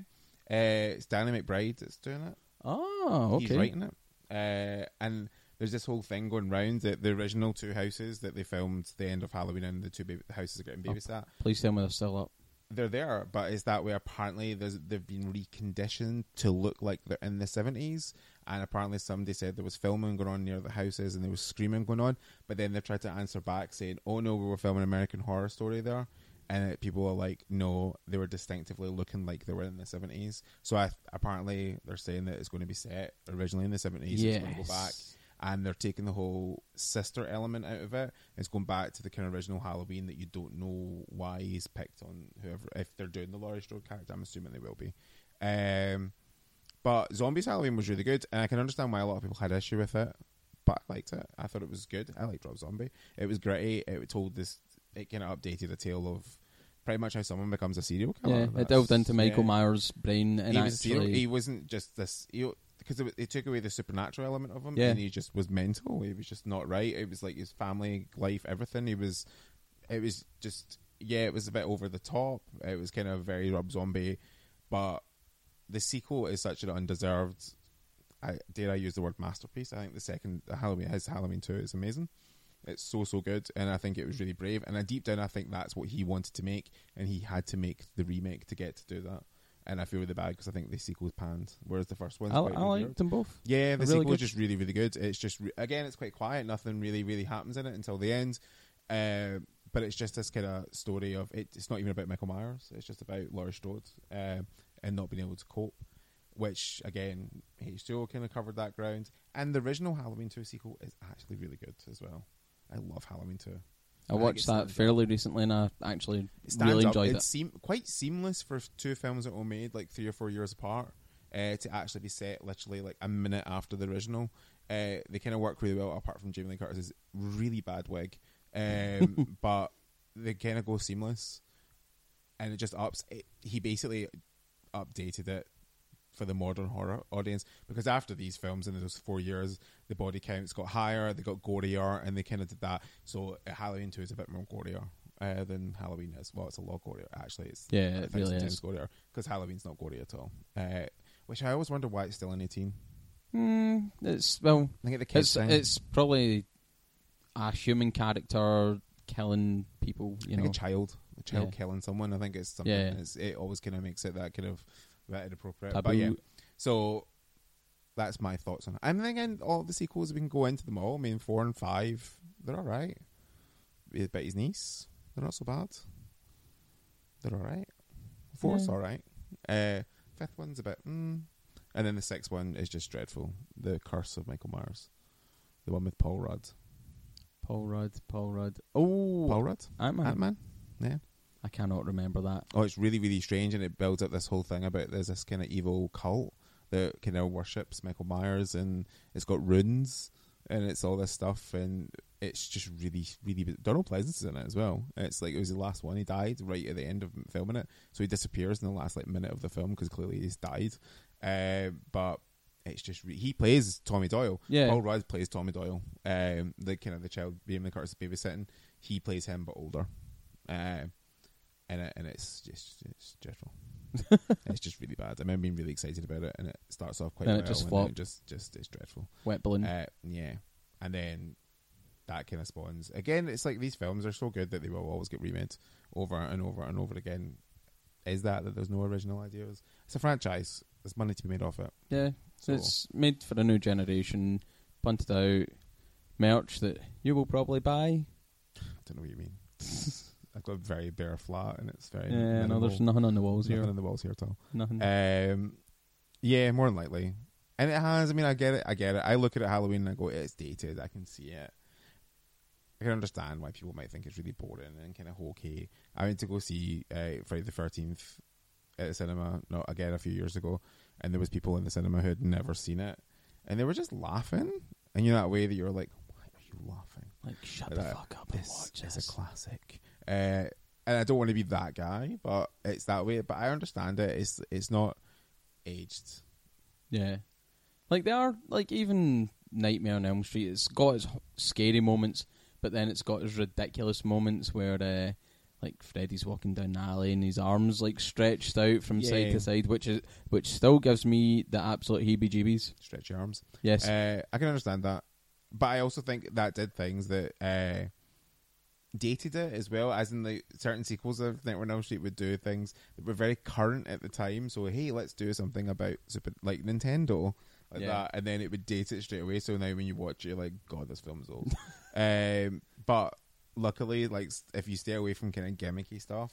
[SPEAKER 2] Uh, it's Danny McBride that's doing it.
[SPEAKER 1] Oh, okay.
[SPEAKER 2] He's writing it. Uh, and there's this whole thing going round that the original two houses that they filmed the end of Halloween and the two baby- the houses are getting
[SPEAKER 1] Oh.
[SPEAKER 2] babysat.
[SPEAKER 1] Please tell me they're still up.
[SPEAKER 2] They're there, but is that way apparently they've been reconditioned to look like they're in the 70s. And apparently somebody said there was filming going on near the houses and there was screaming going on. But then they've tried to answer back saying, oh no, we were filming American Horror Story there. And people are like, no, they were distinctively looking like they were in the 70s. So I, apparently they're saying that it's going to be set originally in the 70s. It's going to go back and they're taking the whole sister element out of it. It's going back to the kind of original Halloween that you don't know why he's picked on whoever. If they're doing the Laurie Strode character, I'm assuming they will be. Um, but Zombies Halloween was really good, and I can understand why a lot of people had issue with it. But I liked it. I thought it was good. I liked Rob Zombie. It was gritty. It told this. It kind of updated a tale of pretty much how someone becomes a serial killer.
[SPEAKER 1] Yeah, it delved into Michael
[SPEAKER 2] yeah
[SPEAKER 1] Myers' brain and
[SPEAKER 2] he was a serial-
[SPEAKER 1] actually.
[SPEAKER 2] he wasn't just this because it, it took away the supernatural element of him
[SPEAKER 1] Yeah.
[SPEAKER 2] and he just was mental. He was just not right. It was like his family life everything. He was it was just yeah it was a bit over the top. It was kind of very Rob Zombie. But the sequel is such an undeserved I, dare I use the word masterpiece. I think the second Halloween his Halloween 2 is amazing. It's so so good and I think it was really brave. And I deep down I think that's what he wanted to make and he had to make the remake to get to do that and I feel really bad because I think the sequel's panned, whereas the first one's
[SPEAKER 1] I,
[SPEAKER 2] quite
[SPEAKER 1] I liked them both.
[SPEAKER 2] Yeah, the
[SPEAKER 1] Really
[SPEAKER 2] sequel
[SPEAKER 1] good.
[SPEAKER 2] just really, really good. It's just re- again, it's quite quiet. Nothing really, really happens in it until the end. Uh, but it's just this kind of story of it, it's not even about Michael Myers. It's just about Laurie Strode uh, and not being able to cope. Which again, H2O kind of covered that ground. And the original Halloween 2 sequel is actually really good as well. I love Halloween 2.
[SPEAKER 1] I watched
[SPEAKER 2] it
[SPEAKER 1] that fairly recently and I actually really
[SPEAKER 2] up.
[SPEAKER 1] enjoyed
[SPEAKER 2] it's
[SPEAKER 1] it.
[SPEAKER 2] seam- quite seamless for two films that were made like three or four years apart uh, to actually be set literally like a minute after the original. Uh, they kind of work really well, apart from Jamie Lee Curtis's really bad wig, um, but they kind of go seamless, and it just ups. It, he basically updated it for the modern horror audience because after these films in those four years, the body counts got higher, they got gorier, and they kind of did that. So uh, Halloween two is a bit more gorier uh, than Halloween is. Well, it's a lot gorier actually. It's
[SPEAKER 1] Yeah, it really is.
[SPEAKER 2] gorier because Halloween's not gory at all. Uh, which I always wonder why it's still an eighteen.
[SPEAKER 1] Mm, it's well,
[SPEAKER 2] I think the kids
[SPEAKER 1] it's
[SPEAKER 2] thing,
[SPEAKER 1] it's probably a human character killing people. You
[SPEAKER 2] think
[SPEAKER 1] know,
[SPEAKER 2] a child, a child
[SPEAKER 1] Yeah.
[SPEAKER 2] killing someone. I think it's something.
[SPEAKER 1] Yeah.
[SPEAKER 2] It's, it always kind of makes it that kind of that inappropriate.
[SPEAKER 1] taboo.
[SPEAKER 2] But yeah, so that's my thoughts on it. I'm thinking all the sequels we can go into them all. I mean, four and five, they're all right. But his niece, they're not so bad. They're all right. Four's
[SPEAKER 1] Yeah.
[SPEAKER 2] all right. Uh, fifth one's a bit, mm. and then the sixth one is just dreadful. The Curse of Michael Myers, the one with Paul Rudd.
[SPEAKER 1] Paul Rudd, Paul Rudd. Oh,
[SPEAKER 2] Paul Rudd,
[SPEAKER 1] Ant
[SPEAKER 2] Ant
[SPEAKER 1] Man.
[SPEAKER 2] Man. Yeah.
[SPEAKER 1] I cannot remember that.
[SPEAKER 2] Oh, it's really, really strange, and it builds up this whole thing about there's this kind of evil cult that kind of worships Michael Myers, and it's got runes, and it's all this stuff, and it's just really, really. Donald Pleasence is in it as well. It's like it was the last one. He died right at the end of filming it, so he disappears in the last like minute of the film because clearly he's died. Uh, but it's just re- he plays Tommy Doyle.
[SPEAKER 1] Yeah.
[SPEAKER 2] Paul Rudd plays Tommy Doyle. Um, the kind of the child being the Curtis babysitting. He plays him but older. Uh, and it, and it's just it's dreadful. it's just really bad. I remember being really excited about it, and it starts off quite
[SPEAKER 1] Then
[SPEAKER 2] well,
[SPEAKER 1] it just
[SPEAKER 2] and then
[SPEAKER 1] flopped.
[SPEAKER 2] it just just it's dreadful.
[SPEAKER 1] Wet balloon.
[SPEAKER 2] Uh, yeah, and then that kind of spawns again. It's like these films are so good that they will always get remade over and over and over again. Is that that there's no original ideas? It's a franchise. There's money to be made off it.
[SPEAKER 1] yeah,
[SPEAKER 2] So
[SPEAKER 1] it's made for a new generation. Punted out merch that you will probably buy.
[SPEAKER 2] I don't know what you mean. I've got a very bare flat, and it's very
[SPEAKER 1] Yeah, no, there's nothing on the walls
[SPEAKER 2] nothing
[SPEAKER 1] here.
[SPEAKER 2] Nothing on the walls here at all.
[SPEAKER 1] Nothing.
[SPEAKER 2] Um, yeah, more than likely. And it has. I mean, I get it. I get it. I look at it Halloween and I go, it's dated. I can see it. I can understand why people might think it's really boring and kind of hokey. I went to go see uh, Friday the Thirteenth at the cinema, not again a few years ago, and there was people in the cinema who had never seen it, and they were just laughing, and you know that way that you're like, why are you laughing?
[SPEAKER 1] Like, shut
[SPEAKER 2] Like
[SPEAKER 1] the fuck up and
[SPEAKER 2] This
[SPEAKER 1] watch
[SPEAKER 2] is
[SPEAKER 1] this.
[SPEAKER 2] a classic. Uh, and I don't want to be that guy, but it's that way. But I understand it. It's it's not aged.
[SPEAKER 1] Yeah, like they are like even Nightmare on Elm Street. It's got its scary moments, but then it's got its ridiculous moments where, uh, like Freddy's walking down the alley and his arms like stretched out from side to side, which is which still gives me the absolute heebie-jeebies.
[SPEAKER 2] Stretch your arms.
[SPEAKER 1] Yes,
[SPEAKER 2] Uh, I can understand that, but I also think that did things that uh, dated it as well. As in, like certain sequels of Nightmare on Elm Street would do things that were very current at the time. So hey, let's do something about Super like Nintendo. Like
[SPEAKER 1] Yeah.
[SPEAKER 2] that, and then it would date it straight away. So now when you watch it, you're like, God, this film's old. um, but luckily, like if you stay away from kind of gimmicky stuff,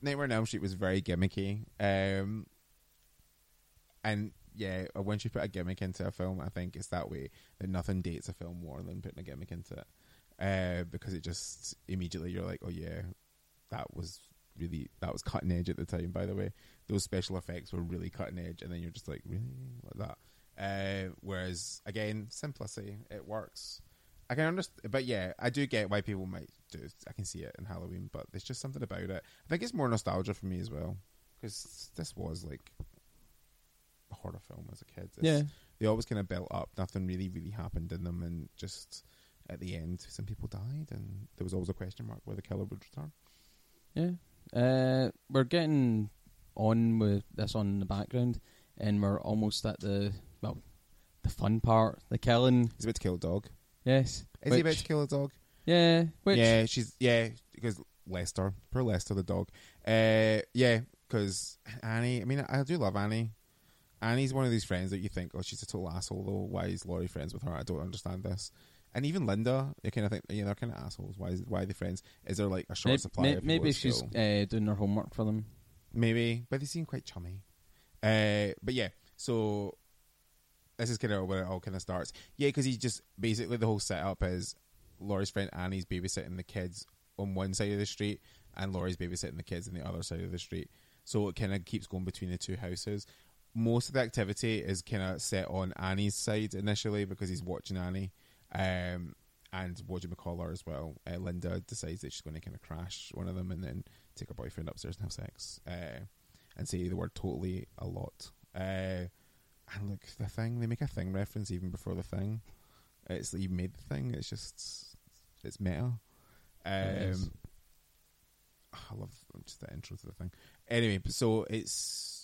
[SPEAKER 2] Nightmare on Elm Street was very gimmicky. Um, and yeah, once you put a gimmick into a film, I think it's that way that nothing dates a film more than putting a gimmick into it. Uh, because it just immediately you're like, oh yeah, that was really that was cutting edge at the time. By the way, those special effects were really cutting edge, and then you're just like, really like that. Uh, whereas again, simplicity, it works. I can understand, but yeah, I do get why people might do. I can see it in Halloween, but there's just something about it. I think it's more nostalgia for me as well, because this was like a horror film as a kid. It's-
[SPEAKER 1] yeah,
[SPEAKER 2] they always kind of built up. Nothing really, really happened in them, and just at the end, some people died, and there was always a question mark where the killer would return.
[SPEAKER 1] yeah. Uh, we're getting on with this on in the background, and we're almost at the well, the fun part, the killing.
[SPEAKER 2] He's about to kill a dog.
[SPEAKER 1] Yes,
[SPEAKER 2] Is he about to kill a dog?
[SPEAKER 1] Yeah, which
[SPEAKER 2] yeah, she's yeah because Lester, poor Lester the dog. Uh, yeah, because Annie. I mean, I do love Annie. Annie's one of these friends that you think, oh, she's a total asshole. Though, why is Laurie friends with her? I don't understand this. And even Linda, you kind of think, yeah, they're kind of assholes. Why is why are they friends? Is there like a short
[SPEAKER 1] may-
[SPEAKER 2] supply?
[SPEAKER 1] may-
[SPEAKER 2] of
[SPEAKER 1] maybe she's uh, doing her homework for them.
[SPEAKER 2] maybe, but they seem quite chummy. Uh, but yeah, so this is kind of where it all kind of starts. Yeah, because he's just basically the whole setup is Laurie's friend Annie's babysitting the kids on one side of the street, and Laurie's babysitting the kids on the other side of the street. So it kind of keeps going between the two houses. Most of the activity is kind of set on Annie's side initially because he's watching Annie. Um, and what do you call her as well? Uh, Linda decides that she's going to kind of crash one of them and then take her boyfriend upstairs and have sex uh, and say the word totally a lot. Uh, and look, the thing, they make a thing reference even before the thing. It's you made the thing, it's just, it's meta. Um, I love just the intro to the thing. Anyway, so it's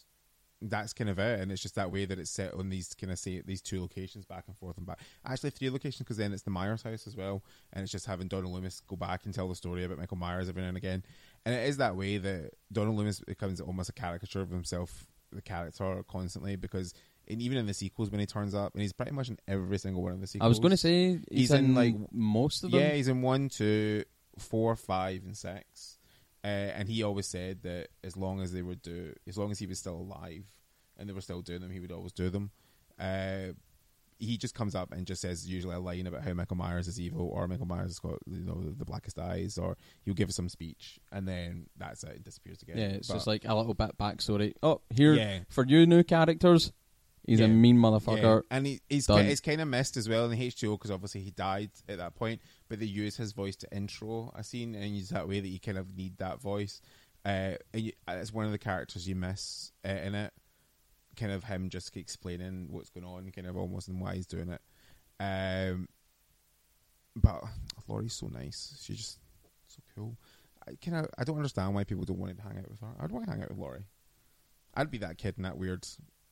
[SPEAKER 2] that's kind of it, and it's just that way that it's set on these kind of say these two locations back and forth and back. Actually, three locations because then it's the Myers house as well, and it's just having Donald Loomis go back and tell the story about Michael Myers every now and again, and it is that way that Donald Loomis becomes almost a caricature of himself, the character, constantly because. And even in the sequels, when he turns up, and he's pretty much in every single one of the sequels.
[SPEAKER 1] I was going to say he's,
[SPEAKER 2] He's
[SPEAKER 1] in,
[SPEAKER 2] in,
[SPEAKER 1] like
[SPEAKER 2] like-
[SPEAKER 1] most of them.
[SPEAKER 2] Yeah, he's in one, two, four, five, and six. Uh, and he always said that as long as they would do, as long as he was still alive and they were still doing them, he would always do them. Uh, he just comes up and just says usually a line about how Michael Myers is evil, or Michael Myers has got you know the blackest eyes, or he'll give some speech, and then that's it, it disappears again.
[SPEAKER 1] Yeah, it's
[SPEAKER 2] But-
[SPEAKER 1] just like a little bit backstory. Oh, here
[SPEAKER 2] yeah,
[SPEAKER 1] for you new characters, he's
[SPEAKER 2] Yeah.
[SPEAKER 1] a mean motherfucker.
[SPEAKER 2] Yeah. And he, he's
[SPEAKER 1] Done.
[SPEAKER 2] ki- it's kind of missed as well in H2O because obviously he died at that point, but they use his voice to intro a scene and use that way that you kind of need that voice. Uh, and you, uh, it's one of the characters you miss uh, in it. Kind of him just explaining what's going on, kind of almost and why he's doing it. Um, but Laurie's so nice. She's just so cool. I kind of I don't understand why people don't want to hang out with her. I'd want to hang out with Laurie. I'd be that kid in that weird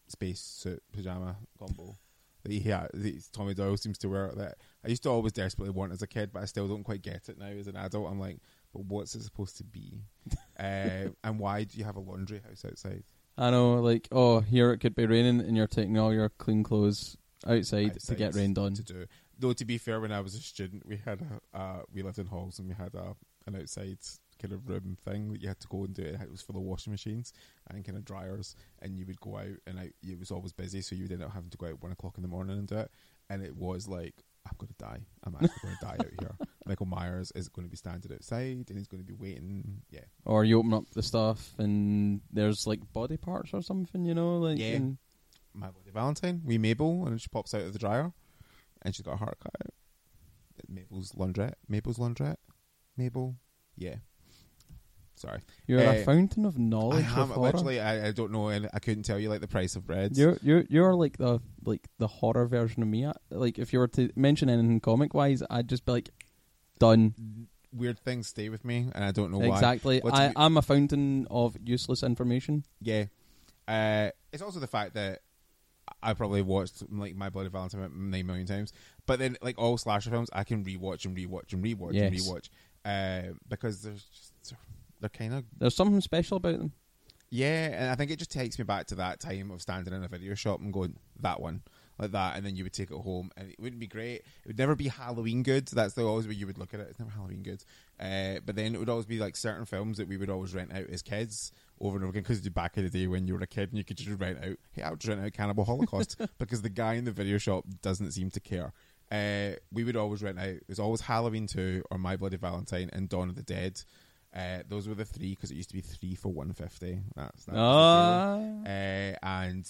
[SPEAKER 2] space suit pajama combo that he had, that Tommy Doyle seems to wear. That I used to always desperately want as a kid, but I still don't quite get it now as an adult. I'm like, but what's it supposed to be? uh, and why do you have a laundry house outside?
[SPEAKER 1] I know, like, oh, here it could be raining, and you're taking all your clean clothes outside, to get rained on.
[SPEAKER 2] to do. Though to be fair, when I was a student, we had a uh, we lived in halls and we had a an outside kind of room thing that you had to go and do. It it was full of washing machines and kind of dryers, and you would go out and out. It was always busy, so you would end up having to go out at one o'clock in the morning and do it. And it was like I'm going to die. I'm actually going to die out here. Michael Myers is going to be standing outside and he's going to be waiting. Yeah.
[SPEAKER 1] Or you open up the stuff and there's like body parts or something, you know, like
[SPEAKER 2] Yeah. My Bloody Valentine, we Mabel, and she pops out of the dryer and she's got a heart cut out. Mabel's laundrette. Mabel's laundrette. Mabel. Yeah. Sorry.
[SPEAKER 1] you're a
[SPEAKER 2] Uh,
[SPEAKER 1] fountain of
[SPEAKER 2] I
[SPEAKER 1] knowledge
[SPEAKER 2] am
[SPEAKER 1] of
[SPEAKER 2] literally. I, I don't know. and I couldn't tell you like the price of bread.
[SPEAKER 1] You're you're you're like the like the horror version of me. I- Like if you were to mention anything comic wise, I'd just be like, done.
[SPEAKER 2] Weird things stay with me, and I don't know why.
[SPEAKER 1] Exactly. I, I'm a fountain of useless information.
[SPEAKER 2] Yeah. Uh, it's also the fact that I probably watched like My Bloody Valentine nine million times, but then like all slasher films, I can rewatch and rewatch and rewatch and rewatch uh, because there's just they're kind of
[SPEAKER 1] There's something special about them.
[SPEAKER 2] yeah, and I think it just takes me back to that time of standing in a video shop and going that one like that, and then you would take it home, and it wouldn't be great. It would never be Halloween good. That's the always way you would look at it. It's never Halloween good. Uh, but then it would always be like certain films that we would always rent out as kids over and over again because back in the day when you were a kid and you could just rent out. Hey, I would rent out Cannibal Holocaust because the guy in the video shop doesn't seem to care. Uh, we would always rent out. It was always Halloween two or My Bloody Valentine and Dawn of the Dead. Uh, those were the three because it used to be three for one fifty. That's that was the deal.
[SPEAKER 1] Ah.
[SPEAKER 2] Uh, and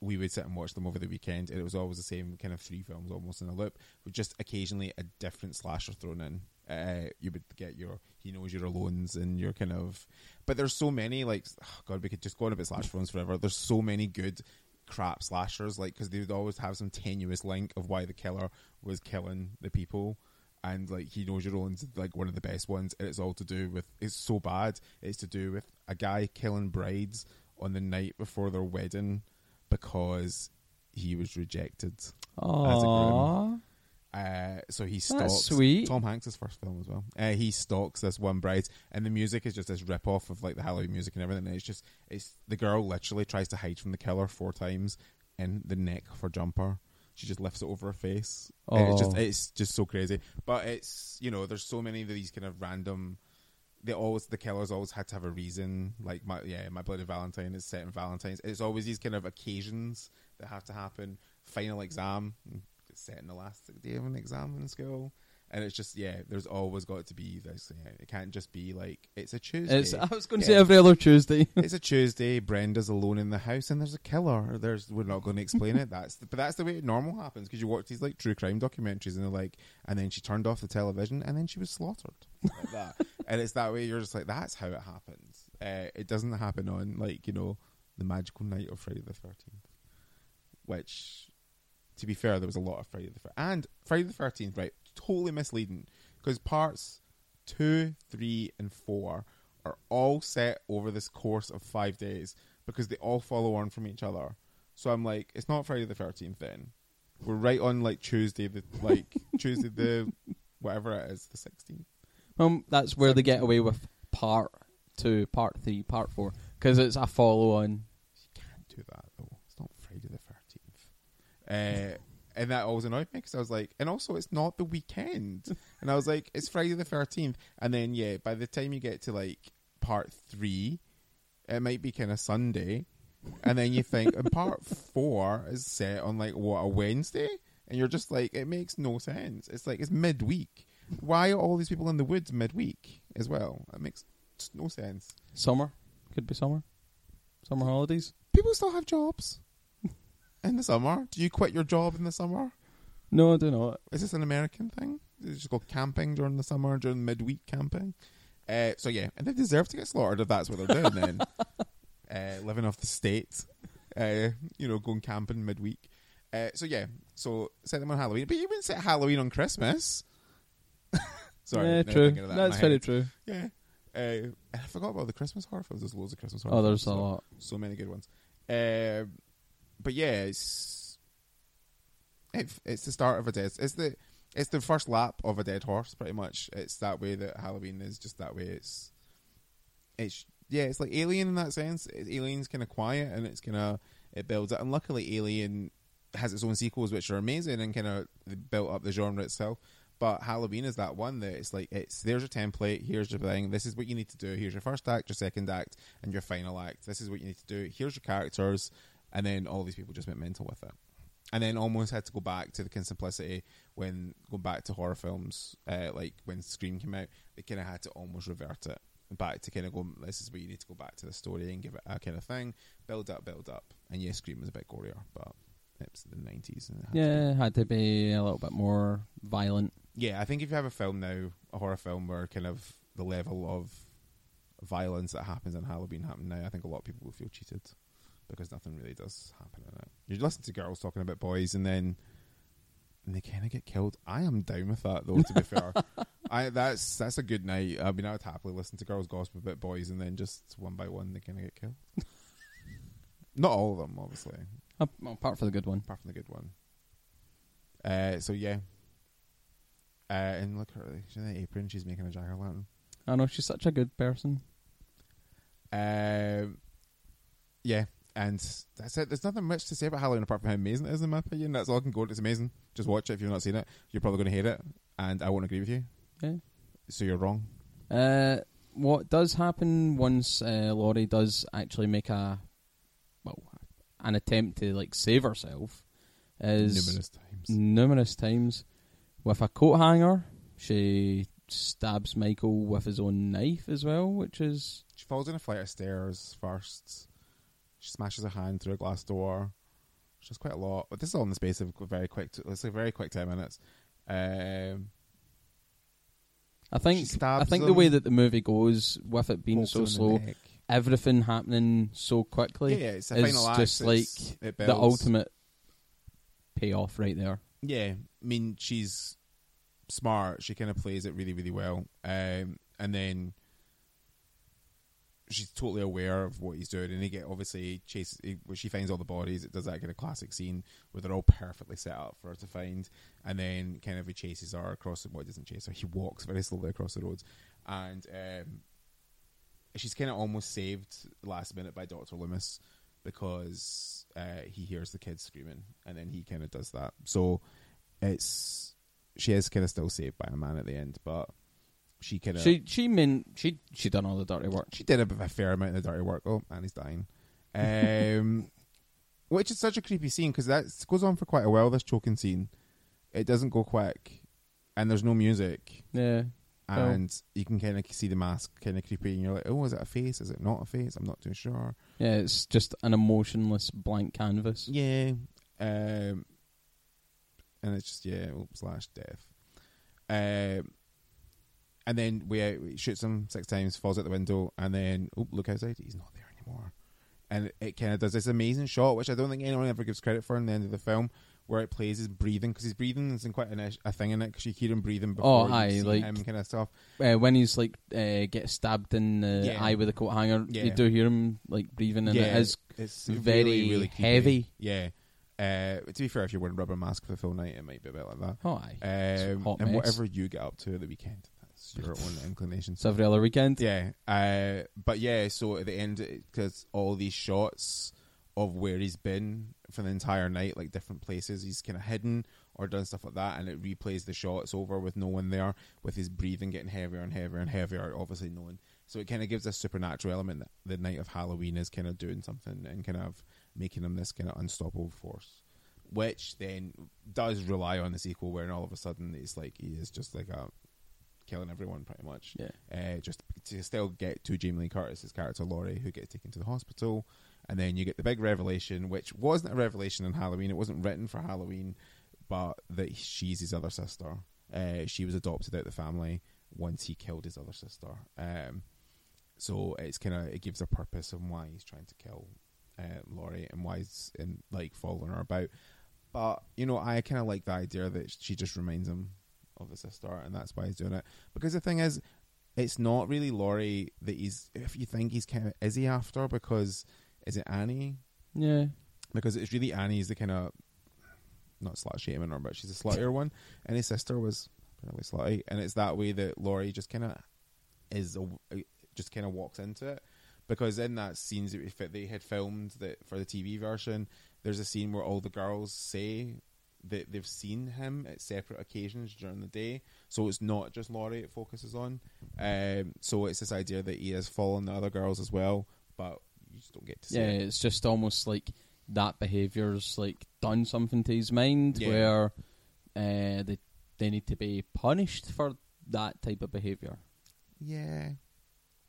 [SPEAKER 2] we would sit and watch them over the weekend, and it was always the same kind of three films almost in a loop, with just occasionally a different slasher thrown in. Uh, you would get your he knows you're alones and your kind of, but there's so many like oh God, we could just go on about slasher films forever. There's so many good crap slashers like because they would always have some tenuous link of why the killer was killing the people. And like he knows you're alone's like one of the best ones, and it's all to do with it's so bad. It's to do with a guy killing brides on the night before their wedding because he was rejected.
[SPEAKER 1] Aw.
[SPEAKER 2] Uh, so he stalks.
[SPEAKER 1] sweet.
[SPEAKER 2] Tom Hanks' first film as well. Uh, he stalks this one bride, and the music is just this rip off of like the Halloween music and everything. And it's just it's the girl literally tries to hide from the killer four times in the neck for jumper. She just lifts it over her face. And it's just
[SPEAKER 1] Oh.
[SPEAKER 2] it's just so crazy. But it's you know there's so many of these kind of random. They always the killers always had to have a reason. Like my yeah, my bloody Valentine is set in Valentine's. It's always these kind of occasions that have to happen. Final exam, set in the last day of an exam in school, and it's just yeah. There's always got to be this. Yeah, it can't just be like it's a Tuesday.
[SPEAKER 1] It's, I was going to
[SPEAKER 2] Yeah.
[SPEAKER 1] say every other Tuesday.
[SPEAKER 2] it's a Tuesday. Brenda's alone in the house, and there's a killer. There's we're not going to explain it. That's but that's the way it normal happens because you watch these like true crime documentaries, and they're like, and then she turned off the television, and then she was slaughtered like that. and it's that way. You're just like, that's how it happens. Uh, it doesn't happen on like you know the magical night of Friday the Thirteenth, which. To be fair, there was a lot of Friday the Thirteenth, and Friday the Thirteenth, right? Totally misleading because parts two, three, and four are all set over this course of five days because they all follow on from each other. So I'm like, it's not Friday the thirteenth then. We're right on like Tuesday the like Tuesday the whatever it is, the sixteenth.
[SPEAKER 1] Um, that's where they get away with part two, part three, part four, because it's a follow on.
[SPEAKER 2] You Can't do that though. It's not Friday the thirteenth. Uh, and that always annoyed me because I was like, and also it's not the weekend. And I was like, it's Friday the thirteenth. And then yeah, by the time you get to like part three, it might be kind of Sunday. And then you think, and part four is set on like what a Wednesday, and you're just like, it makes no sense. It's like it's midweek. Why are all these people in the woods midweek as well? It makes no sense.
[SPEAKER 1] Summer. Could be summer. Summer holidays.
[SPEAKER 2] People still have jobs in the summer. Do you quit your job in the summer?
[SPEAKER 1] No, I do not.
[SPEAKER 2] Is this an American thing? Do you just go camping during the summer, during midweek camping? Uh, so yeah, and they deserve to get slaughtered if that's what they're doing. then uh, living off the state, uh, you know, going camping midweek. Uh, so yeah, so set them on Halloween, but you wouldn't set Halloween on Christmas. Sorry,
[SPEAKER 1] yeah, true.
[SPEAKER 2] that
[SPEAKER 1] That's very
[SPEAKER 2] head.
[SPEAKER 1] true.
[SPEAKER 2] Yeah, uh, and I forgot about the Christmas horror films. There's loads of Christmas horror.
[SPEAKER 1] Oh, there's
[SPEAKER 2] films,
[SPEAKER 1] a
[SPEAKER 2] so-
[SPEAKER 1] lot.
[SPEAKER 2] so many good ones. But yeah, it's it, it's the start of a dead. It's the it's the first lap of a dead horse, pretty much. It's that way that Halloween is just that way. It's it's yeah, it's like Alien in that sense. It, Alien's kind of quiet and it's kind of it builds it. And luckily, Alien has its own sequels which are amazing and kind of built up the genre itself. But Halloween is that one that it's like it's there's your template, here's your thing, this is what you need to do, here's your first act, your second act, and your final act. This is what you need to do. Here's your characters, and then all these people just went mental with it. and then almost had to go back to the kind of simplicity when going back to horror films, uh, like when Scream came out, they kind of had to almost revert it back to kind of go. This is where you need to go back to the story and give it a kind of thing, build up, build up. And yes, Scream was a bit gorier, but it's the nineties.
[SPEAKER 1] Yeah, it had to be a little bit more violent.
[SPEAKER 2] Yeah, I think if you have a film now, a horror film where kind of the level of violence that happens in Halloween happened now, I think a lot of people will feel cheated because nothing really does happen in it. You listen to girls talking about boys and then and they kind of get killed. I am down with that though. To be fair, I that's that's a good night. I mean, I would happily listen to girls gossip about boys and then just one by one they kind of get killed. Not all of them, obviously.
[SPEAKER 1] Uh, apart from the good one.
[SPEAKER 2] Apart from the good one. Uh, so yeah. Uh, and look at her, she's in the apron. She's making a jack o' lantern.
[SPEAKER 1] I know she's such a good person.
[SPEAKER 2] Um, yeah, and that's it. There's nothing much to say about Halloween apart from how amazing it is, in my opinion. That's all I can go. It's amazing. Just watch it if you've not seen it. You're probably going to hate it, and I won't agree with you.
[SPEAKER 1] Yeah.
[SPEAKER 2] So you're wrong.
[SPEAKER 1] Uh, what does happen once uh, Laurie does actually make a well an attempt to like save herself is
[SPEAKER 2] Numerous times.
[SPEAKER 1] numerous times with a coat hanger. She stabs Michael with his own knife as well, which is
[SPEAKER 2] She falls in a flight of stairs first. She smashes her hand through a glass door. Which is quite a lot, but this is all in the space of a very quick. T- it's a very quick ten minutes. Um,
[SPEAKER 1] I think I think the way that the movie goes with it being so
[SPEAKER 2] him in the
[SPEAKER 1] slow, everything happening so quickly,
[SPEAKER 2] yeah, it's
[SPEAKER 1] is
[SPEAKER 2] final act.
[SPEAKER 1] just
[SPEAKER 2] it's-
[SPEAKER 1] like the ultimate payoff right there.
[SPEAKER 2] Yeah, I mean she's smart. She kind of plays it really, really well. Um, and then she's totally aware of what he's doing, and he get obviously chases. He, she finds all the bodies. It does that kind of classic scene where they're all perfectly set up for her to find, and then kind of he chases her across. Well, he doesn't chase her. He walks very slowly across the roads, and um, she's kind of almost saved last minute by Doctor Loomis because uh, he hears the kids screaming, and then he kind of does that. So it's she is kind of still saved by a man at the end, but she kind of
[SPEAKER 1] She she mean she she done all the dirty work.
[SPEAKER 2] she did a, bit of a fair amount of the dirty work. Oh, and he's dying. Um, which is such a creepy scene because that goes on for quite a while. This choking scene, it doesn't go quick, and there's no music,
[SPEAKER 1] Yeah. Well-
[SPEAKER 2] and you can kind of see the mask kind of creepy, and you're like, oh, is it a face? Is it not a face? I'm not too sure.
[SPEAKER 1] Yeah, it's just an emotionless blank canvas.
[SPEAKER 2] Yeah, um, and it's just yeah, oh, slash death. Um, and then we, uh, we shoots him six times, falls out the window, and then oh, look outside, he's not there anymore. And it, it kind of does this amazing shot, which I don't think anyone ever gives credit for in the end of the film, where it plays his breathing because his breathing isn't quite an a thing in it because you hear him breathing before you
[SPEAKER 1] aye, like-
[SPEAKER 2] him kind of stuff.
[SPEAKER 1] Uh, when he's like uh, gets stabbed in the
[SPEAKER 2] Yeah.
[SPEAKER 1] eye with a coat hanger,
[SPEAKER 2] Yeah.
[SPEAKER 1] you do hear him like breathing, and it is
[SPEAKER 2] it's
[SPEAKER 1] very
[SPEAKER 2] really, really
[SPEAKER 1] heavy.
[SPEAKER 2] Yeah. Uh, to be fair, if you're wearing a rubber mask for the full night, it might be a bit like that.
[SPEAKER 1] Oh, aye.
[SPEAKER 2] Um, and
[SPEAKER 1] mess.
[SPEAKER 2] whatever you get up to at the weekend, your own inclination.
[SPEAKER 1] It's every other weekend.
[SPEAKER 2] Yeah, uh, but yeah. So at the end, because all these shots of where he's been for the entire night, like different places, he's kind of hidden or done stuff like that, and it replays the shots over with no one there, with his breathing getting heavier and heavier and heavier. Obviously, no one. So it kind of gives a supernatural element that the night of Halloween is kind of doing something and kind of making him this kind of unstoppable force. Which then does rely on the sequel, where all of a sudden it's like he is just like a killing everyone pretty much
[SPEAKER 1] Yeah.
[SPEAKER 2] uh, just to still get to Jamie Lee Curtis's character Laurie, who gets taken to the hospital, and then you get the big revelation, which wasn't a revelation in Halloween. It wasn't written for Halloween, but that she's his other sister. Uh, she was adopted out of the family once he killed his other sister. Um, so it's kind of it gives a purpose of why he's trying to kill uh, Laurie and why he's in, like following her about. But you know, I kind of like the idea that she just reminds him of his sister, and that's why he's doing it. Because the thing is, it's not really Laurie that he's. If you think he's kind of is he after because is it Annie?
[SPEAKER 1] Yeah.
[SPEAKER 2] Because it's really Annie's the kind of not slut shaming her, but she's a sluttier one, and his sister was apparently slutty, and it's that way that Laurie just kind of is a, just kind of walks into it. Because in that scenes that we they had filmed that for the TV version. There's a scene where all the girls say that they've seen him at separate occasions during the day, so it's not just Laurie it focuses on. Um, so it's this idea that he has fallen the other girls as well, but you just don't get to see
[SPEAKER 1] Yeah,
[SPEAKER 2] it.
[SPEAKER 1] it's just almost like that behaviour's like done something to his mind,
[SPEAKER 2] Yeah.
[SPEAKER 1] where uh, they they need to be punished for that type of behaviour.
[SPEAKER 2] Yeah,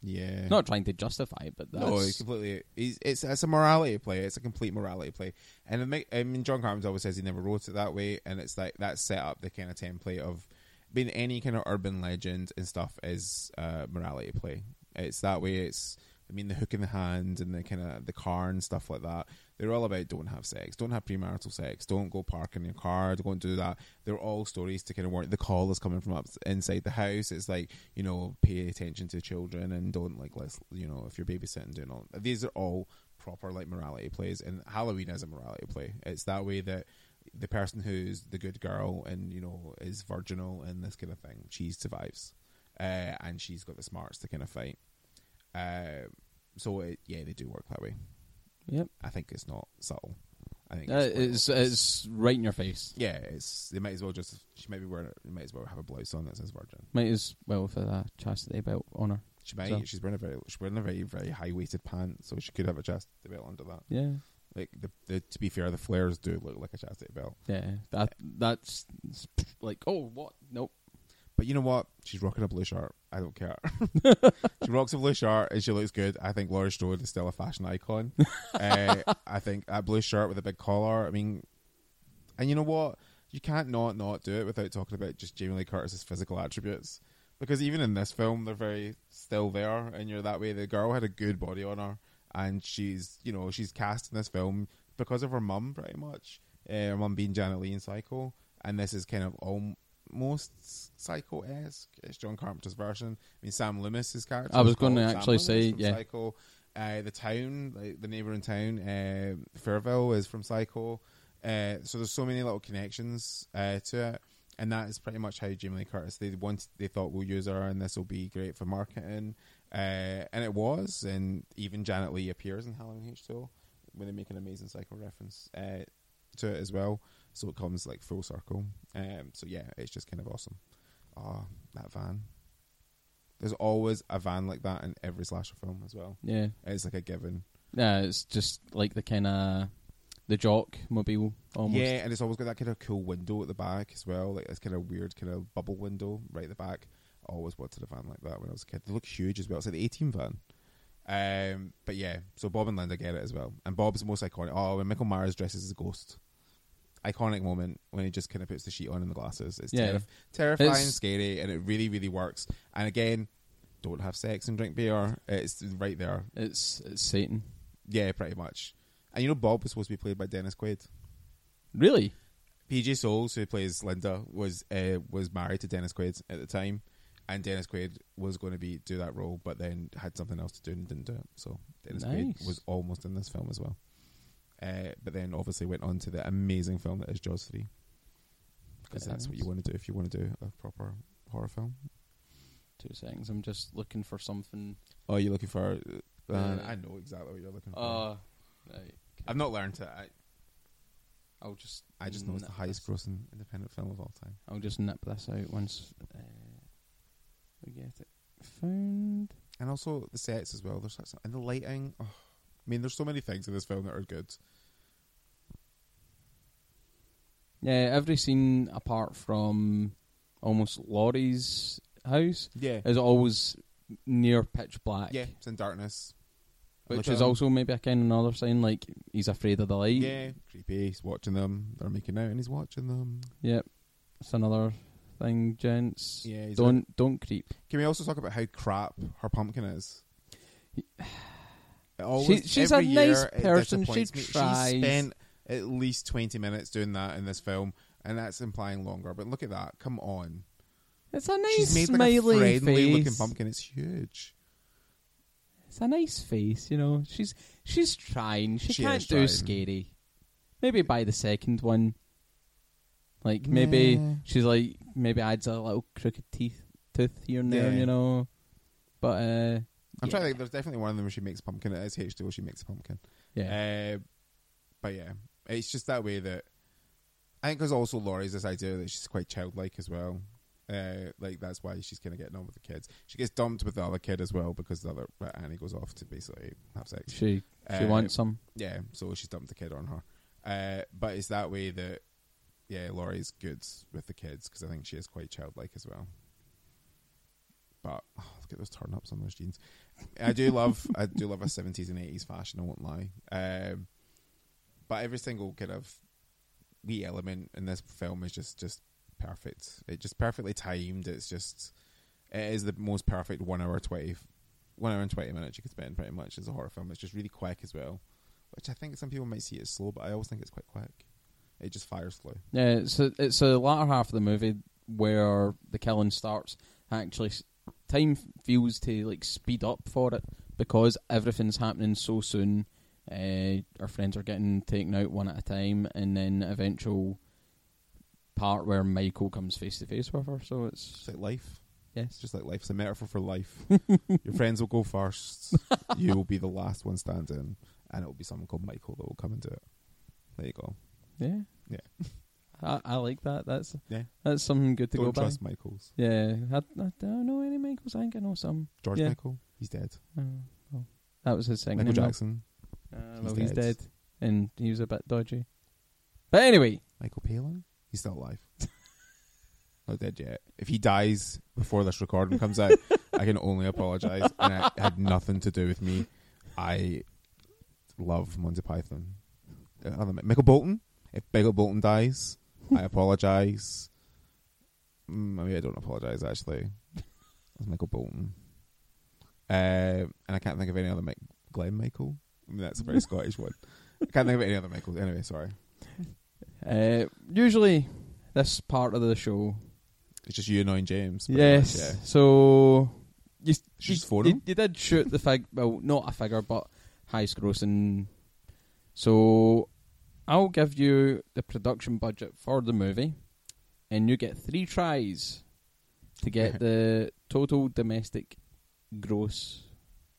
[SPEAKER 2] yeah.
[SPEAKER 1] Not trying to justify it, but that's
[SPEAKER 2] No, it's completely. It's, it's it's a morality play. It's a complete morality play, and make, I mean, John Carpenter always says he never wrote it that way, and it's like that set up the kind of template of being any kind of urban legend and stuff is a morality play. It's that way. It's I mean the hook in the hand and the kind of the car and stuff like that. They're all about don't have sex, don't have premarital sex, don't go park in your car, don't do that. They're all stories to kind of work. The call is coming from up inside the house. It's like you know pay attention to children and don't like let's you know if you're babysitting doing all these are all proper like morality plays and Halloween is a morality play. It's that way that the person who's the good girl and you know is virginal and this kind of thing, she survives, uh, and she's got the smarts to kind of fight. Uh, so it, yeah, they do work that way.
[SPEAKER 1] Yep.
[SPEAKER 2] I think it's not subtle. I think
[SPEAKER 1] Uh,
[SPEAKER 2] it's,
[SPEAKER 1] it's it's right in your face.
[SPEAKER 2] yeah, it's they might as well just she might be wearing it. Might as well have a blouse on that says virgin.
[SPEAKER 1] Might as well for a chastity belt on her.
[SPEAKER 2] She might.
[SPEAKER 1] So-
[SPEAKER 2] She's wearing a very she's wearing a very very high weighted pant, so she could have a chastity belt under that.
[SPEAKER 1] Yeah.
[SPEAKER 2] Like the, the to be fair, the flares do look like a chastity belt.
[SPEAKER 1] Yeah. That that's like oh what nope.
[SPEAKER 2] But you know what? She's rocking a blue shirt. I don't care. she rocks a blue shirt and she looks good. I think Laurie Strode is still a fashion icon. uh, I think that blue shirt with a big collar. I mean, and you know what? You can't not not do it without talking about just Jamie Lee Curtis's physical attributes. Because even in this film, they're very still there, and you're that way. The girl had a good body on her, and she's you know she's cast in this film because of her mum, pretty much. Uh, her mum being Janet Leigh in Psycho, and this is kind of almost Psycho esque. It's John Carpenter's version. I mean, Sam Loomis's character.
[SPEAKER 1] I was
[SPEAKER 2] called Sam
[SPEAKER 1] actually say, yeah.
[SPEAKER 2] Psycho. Uh, the town, like the neighbouring town, uh, Fairvale, is from Psycho. Uh, so there's so many little connections uh, to it, and that is pretty much how Jamie Lee Curtis they want they thought we'll use her, and this will be great for marketing, uh, and it was. And even Janet Leigh appears in Halloween H2O when they make an amazing Psycho reference uh, to it as well. So it comes like full circle. Um, so yeah, it's just kind of awesome. Oh, that van. There's always a van like that in every slasher film as well.
[SPEAKER 1] Yeah.
[SPEAKER 2] It's like a given.
[SPEAKER 1] Yeah. It's just like the kind of the jock mobile almost.
[SPEAKER 2] Yeah, and it's always got that kind of cool window at the back as well, like this kind of weird kind of bubble window right at the back. I always wanted a van like that when I was a kid. They look huge as well. It's like the A-Team van. Um, but yeah, so Bob and Linda get it as well. And Bob's the most iconic. Oh, when Michael Myers dresses as a ghost. Iconic moment when he just kind of puts the sheet on and the glasses. It's
[SPEAKER 1] Yeah.
[SPEAKER 2] terrif- terrifying,
[SPEAKER 1] It's-
[SPEAKER 2] scary, and it really, really works. And again, don't have sex and drink beer. It's right there.
[SPEAKER 1] It's it's Satan.
[SPEAKER 2] Yeah, pretty much. And you know, Bob was supposed to be played by Dennis Quaid.
[SPEAKER 1] Really?
[SPEAKER 2] PJ Soles, who plays Linda, was uh, was married to Dennis Quaid at the time, and Dennis Quaid was going to be do that role, but then had something else to do and didn't do it. So Dennis
[SPEAKER 1] Nice.
[SPEAKER 2] Quaid was almost in this film as well, uh, but then obviously went on to the amazing film that is Jaws three, because that's what you want to do if you want to do a proper horror film.
[SPEAKER 1] Two seconds. I'm just looking for something.
[SPEAKER 2] Oh, you're looking for? Uh,
[SPEAKER 1] Uh,
[SPEAKER 2] I know exactly what you're looking for.
[SPEAKER 1] Uh, right.
[SPEAKER 2] I've not learned it. I,
[SPEAKER 1] I'll just.
[SPEAKER 2] I just know it's the highest
[SPEAKER 1] this-
[SPEAKER 2] grossing independent film of all time.
[SPEAKER 1] I'll just nip this out once uh, we get it found.
[SPEAKER 2] and also the sets as well. There's such, and the lighting. Oh, I mean, there's so many things in this film that are good.
[SPEAKER 1] Yeah, every scene apart from almost Laurie's house
[SPEAKER 2] Yeah,
[SPEAKER 1] is always near pitch black.
[SPEAKER 2] yeah, it's in darkness.
[SPEAKER 1] which is also maybe a kind of another sign like he's afraid of the light.
[SPEAKER 2] yeah creepy. He's watching them. They're making out, and he's watching them.
[SPEAKER 1] Yep. It's another thing, gents.
[SPEAKER 2] Yeah,
[SPEAKER 1] don't don't creep.
[SPEAKER 2] Can we also talk about how crap her pumpkin is? Always-
[SPEAKER 1] She- she's a nice person. She tries.
[SPEAKER 2] She spent at least twenty minutes doing that in this film, and that's implying longer. But look at that! Come on,
[SPEAKER 1] It's a nice
[SPEAKER 2] she's made like a friendly
[SPEAKER 1] face.
[SPEAKER 2] looking pumpkin. It's huge.
[SPEAKER 1] It's a nice face, you know. She's she's trying. She,
[SPEAKER 2] She
[SPEAKER 1] can't do
[SPEAKER 2] trying.
[SPEAKER 1] scary. Maybe by the second one. Like maybe
[SPEAKER 2] Nah.
[SPEAKER 1] she's like maybe adds a little crooked teeth tooth here and there,
[SPEAKER 2] Yeah.
[SPEAKER 1] you know. But uh
[SPEAKER 2] I'm
[SPEAKER 1] yeah.
[SPEAKER 2] trying to think. There's definitely one of them where she makes pumpkin. It is H2O. She makes a pumpkin.
[SPEAKER 1] Yeah.
[SPEAKER 2] Uh, but yeah, it's just that way that I think because also Laurie's this idea that she's quite childlike as well. Uh, like that's why she's kind of getting on with the kids. She gets dumped with the other kid as well because the other uh, Annie goes off to basically have sex.
[SPEAKER 1] She she
[SPEAKER 2] Uh,
[SPEAKER 1] wants some.
[SPEAKER 2] Yeah, so she's dumped the kid on her. Uh, but it's that way that yeah, Laurie's good with the kids because I think she is quite childlike as well. But oh, look at those turn ups on those jeans. I do love I do love a seventies and eighties fashion. I won't lie. Um, but every single kind of wee element in this film is just just perfect. It just perfectly timed. It's just it is the most perfect one hour twenty one hour and twenty minutes you could spend pretty much as a horror film. It's just really quick as well, which I think some people might see it as slow, but I always think it's quite quick. It just fires through.
[SPEAKER 1] Yeah, so it's the latter half of the movie where the killing starts. Actually, time feels to like speed up for it because everything's happening so soon. Uh, our friends are getting taken out one at a time, and then eventual part where Michael comes face to face with her. So it's
[SPEAKER 2] It's like life.
[SPEAKER 1] yes,
[SPEAKER 2] It's just like life. It's a metaphor for life. Your friends will go first. you will be the last one standing, and it will be someone called Michael that will come and do it. There you go.
[SPEAKER 1] yeah,
[SPEAKER 2] Yeah.
[SPEAKER 1] I, I like that. That's
[SPEAKER 2] Yeah.
[SPEAKER 1] that's something good to
[SPEAKER 2] Don't
[SPEAKER 1] go by.
[SPEAKER 2] trust Michaels.
[SPEAKER 1] Yeah, I, I don't know any Michaels. I think I know some.
[SPEAKER 2] George
[SPEAKER 1] Yeah.
[SPEAKER 2] Michael. He's dead.
[SPEAKER 1] Uh, well, that was his second
[SPEAKER 2] Michael. Jackson.
[SPEAKER 1] Uh,
[SPEAKER 2] He's
[SPEAKER 1] well, he's
[SPEAKER 2] dead.
[SPEAKER 1] dead, and he was a bit dodgy. But anyway,
[SPEAKER 2] Michael Palin. He's still alive. Not dead yet. If he dies before this recording comes out, I can only apologise. And it had nothing to do with me. I love Monty Python. Uh, other Michael Bolton. If Michael Bolton dies, I apologise. Mm, maybe I don't apologise actually. It's Michael Bolton. Uh, and I can't think of any other Mike, Glen Michael. I mean, that's a very Scottish one. I can't think of any other Michaels. Anyway, sorry.
[SPEAKER 1] uh, usually this part of the show,
[SPEAKER 2] It's just you annoying James.
[SPEAKER 1] yes.
[SPEAKER 2] much, yeah.
[SPEAKER 1] So you, you, you, you did shoot the fig, well, not a figure, but highest grossing. So I'll give you the production budget for the movie, and you get three tries to get the total domestic gross,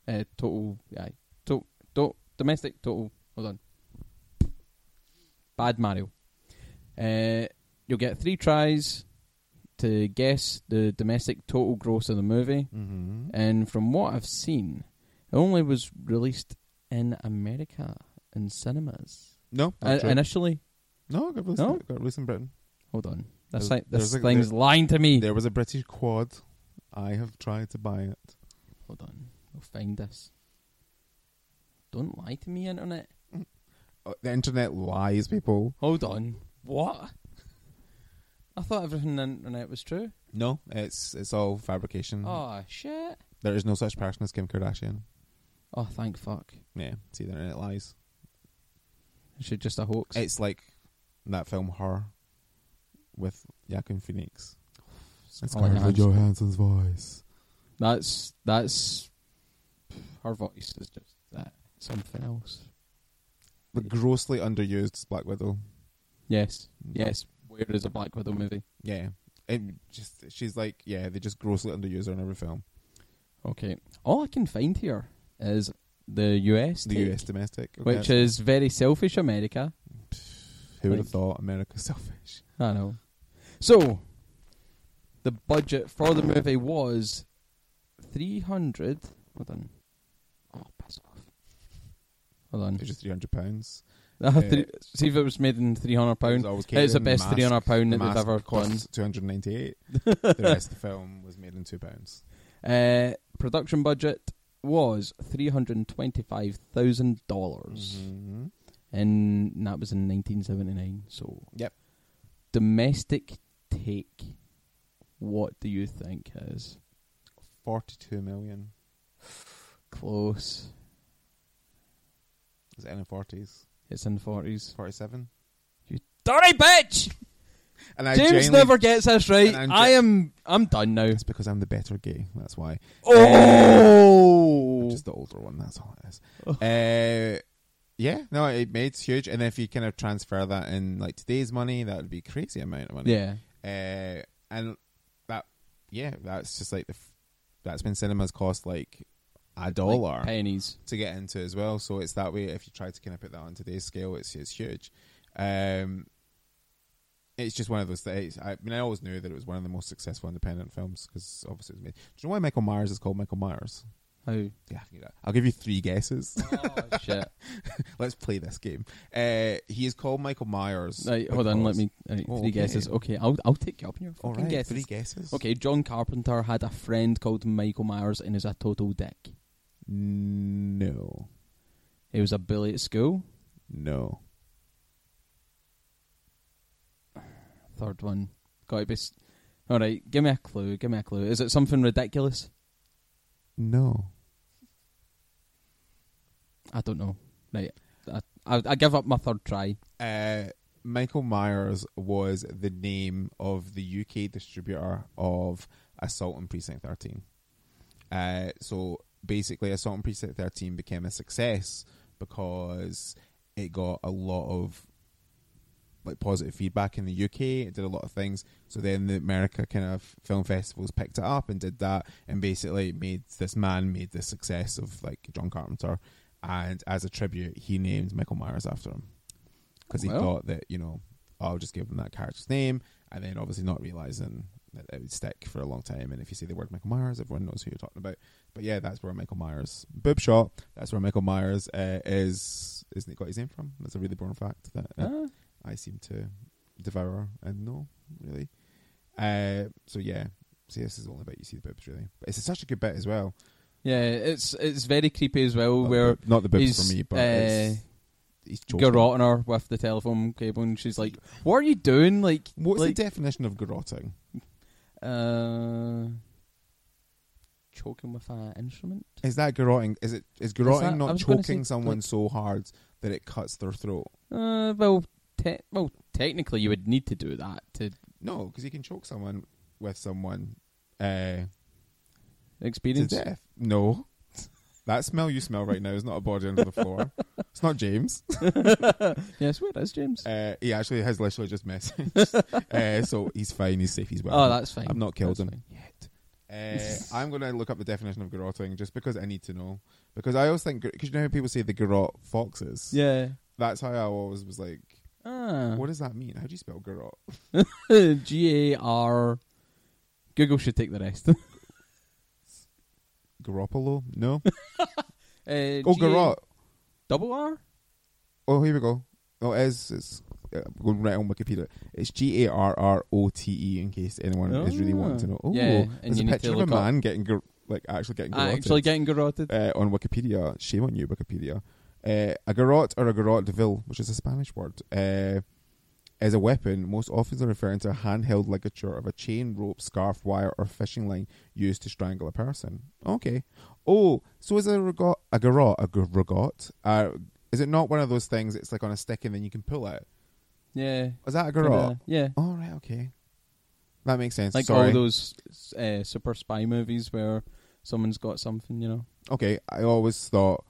[SPEAKER 1] uh, total, yeah, to, to, domestic total. Hold on. Bad Mario. Uh, you'll get three tries to guess the domestic total gross of the movie.
[SPEAKER 2] Mm-hmm.
[SPEAKER 1] And from what I've seen, it only was released in America in cinemas
[SPEAKER 2] no,
[SPEAKER 1] uh, initially.
[SPEAKER 2] no, it got released,
[SPEAKER 1] No?
[SPEAKER 2] it got released in Britain.
[SPEAKER 1] Hold on, this
[SPEAKER 2] There's-
[SPEAKER 1] thing, this thing's
[SPEAKER 2] there-
[SPEAKER 1] lying to me.
[SPEAKER 2] There was a British quad. I have tried to buy it.
[SPEAKER 1] Hold on, we'll find this. Don't lie to me, internet.
[SPEAKER 2] Uh, the internet lies, people.
[SPEAKER 1] Hold on, what? I thought everything on the internet was true.
[SPEAKER 2] No, it's it's all fabrication.
[SPEAKER 1] Oh shit!
[SPEAKER 2] There is no such person as Kim Kardashian.
[SPEAKER 1] Oh thank fuck!
[SPEAKER 2] Yeah, see, the internet lies.
[SPEAKER 1] Is it just a hoax?
[SPEAKER 2] It's like that film Her with Joaquin Phoenix. It's
[SPEAKER 1] Scarlett
[SPEAKER 2] Scarlett
[SPEAKER 1] Johansson.
[SPEAKER 2] Johansson's voice.
[SPEAKER 1] That's that's her voice is just that something else.
[SPEAKER 2] But grossly underused Black Widow.
[SPEAKER 1] Yes, mm. yes. Where is a Black Widow movie?
[SPEAKER 2] Yeah. and just she's like yeah, they just grossly underuse her in every film.
[SPEAKER 1] Okay. All I can find here is the US,
[SPEAKER 2] The
[SPEAKER 1] take,
[SPEAKER 2] US domestic,
[SPEAKER 1] which is very selfish America.
[SPEAKER 2] who would have thought America's selfish?
[SPEAKER 1] I know. So, the budget for the movie was three hundred. Hold on. Oh, piss off. Hold on.
[SPEAKER 2] It's just three hundred pounds.
[SPEAKER 1] Uh, three, see if it was made in three hundred pound. It's the best three hundred pound that they've ever done.
[SPEAKER 2] Two hundred ninety eight. the rest of the film was made in two pounds.
[SPEAKER 1] Uh, production budget was three hundred twenty-five thousand dollars,
[SPEAKER 2] Mm-hmm.
[SPEAKER 1] and that was in nineteen seventy-nine. So,
[SPEAKER 2] Yep.
[SPEAKER 1] domestic take. What do you think is
[SPEAKER 2] Forty two million.
[SPEAKER 1] close?
[SPEAKER 2] Is it in the forties?
[SPEAKER 1] It's in the forties.
[SPEAKER 2] Forty seven.
[SPEAKER 1] You Dirty bitch!
[SPEAKER 2] And I
[SPEAKER 1] James never gets this right. I am. I'm done now.
[SPEAKER 2] It's because I'm the better gay. That's why.
[SPEAKER 1] Oh,
[SPEAKER 2] Just the older one. That's all it is. uh, yeah. No, it made huge. And if you kind of transfer that in like today's money, that would be a crazy amount of money.
[SPEAKER 1] yeah.
[SPEAKER 2] Uh, and that, yeah, that's just like the. F- that's when cinemas cost like a dollar
[SPEAKER 1] Like pennies.
[SPEAKER 2] to get into as well. So it's that way. If you try to kind of put that on today's scale, it's it's huge. Um, it's just one of those things. I mean, I always knew that it was one of the most successful independent films because obviously it was made. Do you know why Michael Myers is called Michael Myers?
[SPEAKER 1] How?
[SPEAKER 2] Yeah, do that. I'll give you three guesses.
[SPEAKER 1] oh, shit.
[SPEAKER 2] Let's play this game. Uh, he is called Michael Myers.
[SPEAKER 1] Right, hold on. Let me. Right,
[SPEAKER 2] Oh,
[SPEAKER 1] three
[SPEAKER 2] okay.
[SPEAKER 1] guesses. Okay, I'll I'll take you up on your fucking
[SPEAKER 2] right,
[SPEAKER 1] guesses.
[SPEAKER 2] three guesses.
[SPEAKER 1] Okay, John Carpenter had a friend called Michael Myers and is a total dick.
[SPEAKER 2] No,
[SPEAKER 1] He was a bully at school.
[SPEAKER 2] no.
[SPEAKER 1] Third one. Got to be. s- All right, give me a clue. Give me a clue. Is it something ridiculous?
[SPEAKER 2] No.
[SPEAKER 1] I don't know. Right, I, I, I give up my third try.
[SPEAKER 2] Uh, Michael Myers was the name of the UK distributor of Assault on Precinct 13. Uh, so basically, Assault on Precinct 13 became a success because it got a lot of like positive feedback in the UK. It did a lot of things. So then the America kind of film festivals picked it up and did that, and basically made this man made the success of like John Carpenter. And as a tribute, he named Michael Myers after him because he
[SPEAKER 1] Well.
[SPEAKER 2] thought that you know I'll just give him that character's name, and then obviously not realizing that it would stick for a long time. And if you say the word Michael Myers, everyone knows who you're talking about. But yeah, that's where Michael Myers boob shot. That's where Michael Myers uh, is. Isn't he got his name from? That's a really boring fact that uh,
[SPEAKER 1] Ah,
[SPEAKER 2] I seem to devour and know really. Uh, so yeah, this is the only bit you see the boobs really, but it's such a good bit as well.
[SPEAKER 1] yeah, it's it's very creepy as well.
[SPEAKER 2] Not the
[SPEAKER 1] where
[SPEAKER 2] boob- not the boobs for me, but
[SPEAKER 1] uh,
[SPEAKER 2] it's, he's choking.
[SPEAKER 1] garroting her with the telephone cable, and she's like, "What are you doing?" Like,
[SPEAKER 2] What's
[SPEAKER 1] like,
[SPEAKER 2] the definition of garroting?
[SPEAKER 1] uh, choking with an instrument.
[SPEAKER 2] Is that garroting? Is it is garroting
[SPEAKER 1] that-
[SPEAKER 2] not choking someone
[SPEAKER 1] like-
[SPEAKER 2] so hard that it cuts their throat?
[SPEAKER 1] Uh, well, te- well, technically, you would need to do that to
[SPEAKER 2] No, because you can choke someone with someone uh, to
[SPEAKER 1] experience.
[SPEAKER 2] death. No, that smell you smell right now is not a body under the floor. it's not James.
[SPEAKER 1] yes, where is James?
[SPEAKER 2] Uh, he actually has literally just messaged, uh, so he's fine. He's safe. He's well.
[SPEAKER 1] oh, that's fine.
[SPEAKER 2] I've not killed
[SPEAKER 1] That's
[SPEAKER 2] him
[SPEAKER 1] fine.
[SPEAKER 2] yet. Uh, I'm going to look up the definition of garroting just because I need to know. Because I always think, because you know how people say the garrot foxes?
[SPEAKER 1] Yeah.
[SPEAKER 2] That's how I always was like,
[SPEAKER 1] Ah.
[SPEAKER 2] what does that mean? How do you spell garrot?
[SPEAKER 1] G A R. Google should take the rest. uh,
[SPEAKER 2] Garoppolo? No?
[SPEAKER 1] oh,
[SPEAKER 2] oh, garrot.
[SPEAKER 1] Double R.
[SPEAKER 2] Oh, here we go. Oh, it is. It's uh, going right on Wikipedia. It's G A R R O T E. In case anyone is really wanting to know. Oh,
[SPEAKER 1] Yeah,
[SPEAKER 2] there's a picture of a
[SPEAKER 1] look up-
[SPEAKER 2] man getting gar- like actually getting
[SPEAKER 1] Ah,
[SPEAKER 2] garroted.
[SPEAKER 1] actually getting garroted.
[SPEAKER 2] uh, on Wikipedia. Shame on you, Wikipedia. Uh, a garrote or a garrote de ville, which is a Spanish word, uh, is a weapon most often referring to a handheld ligature of a chain, rope, scarf, wire, or fishing line used to strangle a person. Okay. Oh, so is a regot a garrote a garrote? Uh, is it not one of those things? It's like on a stick and then you can pull it.
[SPEAKER 1] Yeah.
[SPEAKER 2] Is that a garrote?
[SPEAKER 1] yeah.
[SPEAKER 2] Oh right, okay. That makes sense.
[SPEAKER 1] Like
[SPEAKER 2] Sorry.
[SPEAKER 1] all those uh, super spy movies where someone's got something, you know.
[SPEAKER 2] Okay, I always thought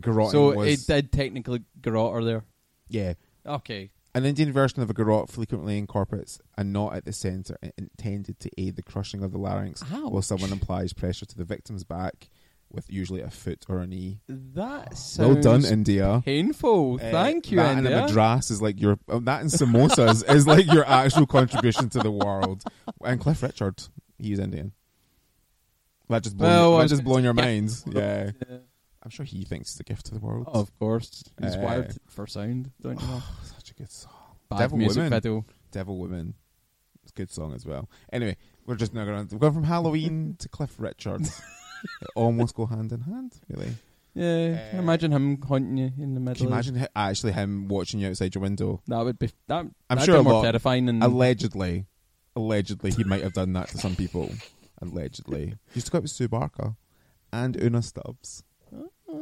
[SPEAKER 2] garroting
[SPEAKER 1] so
[SPEAKER 2] was
[SPEAKER 1] it did technically garrote her there.
[SPEAKER 2] yeah.
[SPEAKER 1] Okay.
[SPEAKER 2] An Indian version of a garrote frequently incorporates a knot at the centre intended to aid the crushing of the larynx
[SPEAKER 1] Ouch.
[SPEAKER 2] while someone applies pressure to the victim's back with usually a foot or a knee.
[SPEAKER 1] That
[SPEAKER 2] well done, India.
[SPEAKER 1] painful.
[SPEAKER 2] Uh,
[SPEAKER 1] Thank you,
[SPEAKER 2] that
[SPEAKER 1] India.
[SPEAKER 2] and a madras is like your oh, that and samosas is like your actual contribution to the world. And Cliff Richard, he's Indian. That just blown,
[SPEAKER 1] Well,
[SPEAKER 2] that just blowing your minds. Yeah,
[SPEAKER 1] Yeah.
[SPEAKER 2] I'm sure he thinks it's a gift to the world.
[SPEAKER 1] Of course. He's
[SPEAKER 2] Uh,
[SPEAKER 1] wired for sound, don't you know?
[SPEAKER 2] Such a good song.
[SPEAKER 1] Bad
[SPEAKER 2] Devil
[SPEAKER 1] music
[SPEAKER 2] Women.
[SPEAKER 1] video.
[SPEAKER 2] Devil Women. It's a good song as well. Anyway, we're just now going. We're going from Halloween to Cliff Richard. almost go hand in hand, really.
[SPEAKER 1] Yeah,
[SPEAKER 2] Uh,
[SPEAKER 1] imagine him haunting you in the middle.
[SPEAKER 2] Can you imagine hi- actually him watching you outside your window?
[SPEAKER 1] That would be that.
[SPEAKER 2] I'm sure
[SPEAKER 1] be more
[SPEAKER 2] lot-
[SPEAKER 1] terrifying than
[SPEAKER 2] Allegedly, allegedly, he might have done that to some people. Allegedly, he used to go out with Sue Barker and Una Stubbs.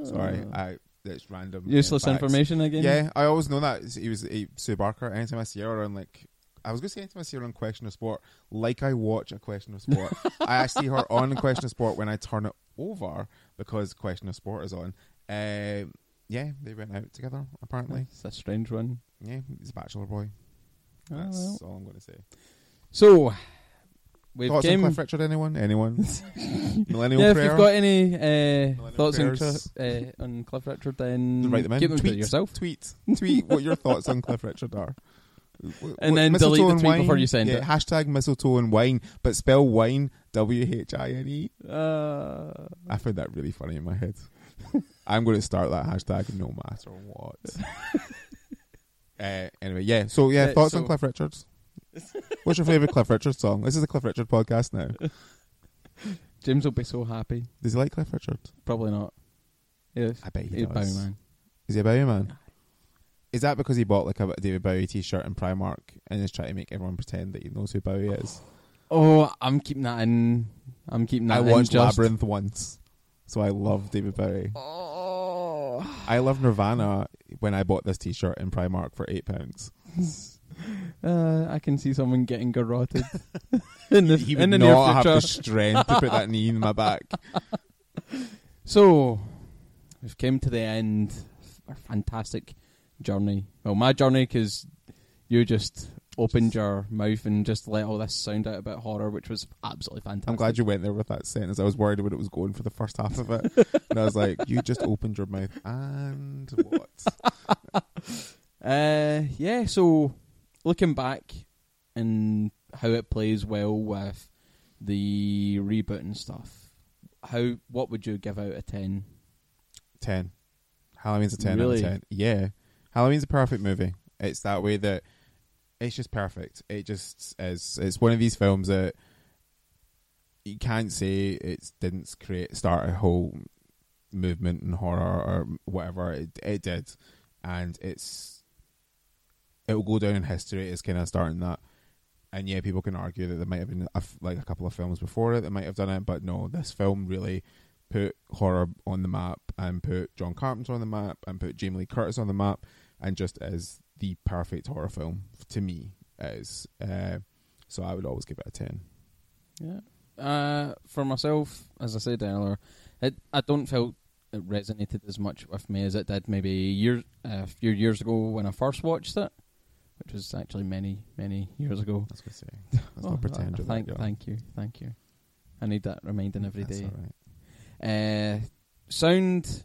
[SPEAKER 2] Sorry, I it's random. uh,
[SPEAKER 1] useless
[SPEAKER 2] facts.
[SPEAKER 1] information again.
[SPEAKER 2] Yeah, I always know that he was he, Sue Barker. Anytime I see her on like, I was going to say anytime I see her on Question of Sport, like I watch a Question of Sport. I see her on Question of Sport when I turn it over because Question of Sport is on. Um, yeah, they went out together apparently.
[SPEAKER 1] it's a strange one.
[SPEAKER 2] Yeah, he's a bachelor boy.
[SPEAKER 1] Oh,
[SPEAKER 2] That's
[SPEAKER 1] well.
[SPEAKER 2] all I'm going to say.
[SPEAKER 1] So we've
[SPEAKER 2] Thoughts
[SPEAKER 1] came.
[SPEAKER 2] on Cliff Richard? Anyone? Anyone? Millennial
[SPEAKER 1] yeah, if you've got any uh, thoughts on. Uh, on Cliff Richard, then
[SPEAKER 2] write them in.
[SPEAKER 1] them
[SPEAKER 2] tweet
[SPEAKER 1] yourself.
[SPEAKER 2] Tweet. Tweet what your thoughts on Cliff Richard are. W-
[SPEAKER 1] And then delete the tweet
[SPEAKER 2] wine?
[SPEAKER 1] before you send
[SPEAKER 2] yeah,
[SPEAKER 1] it.
[SPEAKER 2] Hashtag mistletoe and wine, but spell wine W H I N E.
[SPEAKER 1] Uh,
[SPEAKER 2] I found that really funny in my head. I'm going to start that hashtag no matter what. uh, anyway, yeah. So yeah, thoughts
[SPEAKER 1] so-
[SPEAKER 2] on Cliff Richards? What's your favorite Cliff Richards song? This is a Cliff Richard podcast now.
[SPEAKER 1] James will be so happy.
[SPEAKER 2] Does he like Cliff Richard?
[SPEAKER 1] Probably not. Yes.
[SPEAKER 2] I bet he
[SPEAKER 1] He's
[SPEAKER 2] does.
[SPEAKER 1] Bowie man.
[SPEAKER 2] Is he a Bowie man? Is that because he bought like a David Bowie T-shirt in Primark and is trying to make everyone pretend that he knows who Bowie is?
[SPEAKER 1] Oh, I'm keeping that in. I'm keeping that
[SPEAKER 2] I
[SPEAKER 1] in
[SPEAKER 2] watched
[SPEAKER 1] just.
[SPEAKER 2] Labyrinth once, so I love David Bowie.
[SPEAKER 1] Oh.
[SPEAKER 2] I love Nirvana when I bought this T-shirt in Primark for eight pounds.
[SPEAKER 1] Uh, I can see someone getting garroted in the
[SPEAKER 2] he
[SPEAKER 1] in
[SPEAKER 2] would
[SPEAKER 1] the near
[SPEAKER 2] not have the strength to put that knee in my back.
[SPEAKER 1] So, we've came to the end of our fantastic journey. Well, my journey because you just opened your mouth and just let all this sound out about horror, which was absolutely fantastic.
[SPEAKER 2] I'm glad you went there with that sentence. I was worried when it was going for the first half of it, and I was like, "You just opened your mouth and what?"
[SPEAKER 1] Uh, yeah. So, looking back and how it plays well with the reboot and stuff, how what would you give out of ten?
[SPEAKER 2] Ten. Halloween's a ten
[SPEAKER 1] Really?
[SPEAKER 2] out of ten. Yeah, Halloween's a perfect movie. It's that way that it's just perfect. It just is. It's one of these films that you can't say it didn't create start a whole movement in horror or whatever. It it did, and it's it will go down in history as kind of starting that. And yeah, people can argue that there might have been like a couple of films before it that might have done it, but no, this film really put horror on the map and put John Carpenter on the map and put Jamie Lee Curtis on the map and just as the perfect horror film to me is uh, so I would always give it a 10
[SPEAKER 1] Yeah. Uh, for myself, as I said earlier, it, I don't feel it resonated as much with me as it did maybe a year, a few years ago when I first watched it, which was actually many, many years ago.
[SPEAKER 2] I was going to say let's
[SPEAKER 1] Oh,
[SPEAKER 2] not pretend
[SPEAKER 1] thank,
[SPEAKER 2] that
[SPEAKER 1] thank you, thank you. I need that reminding every
[SPEAKER 2] That's
[SPEAKER 1] day.
[SPEAKER 2] right.
[SPEAKER 1] Uh, sound.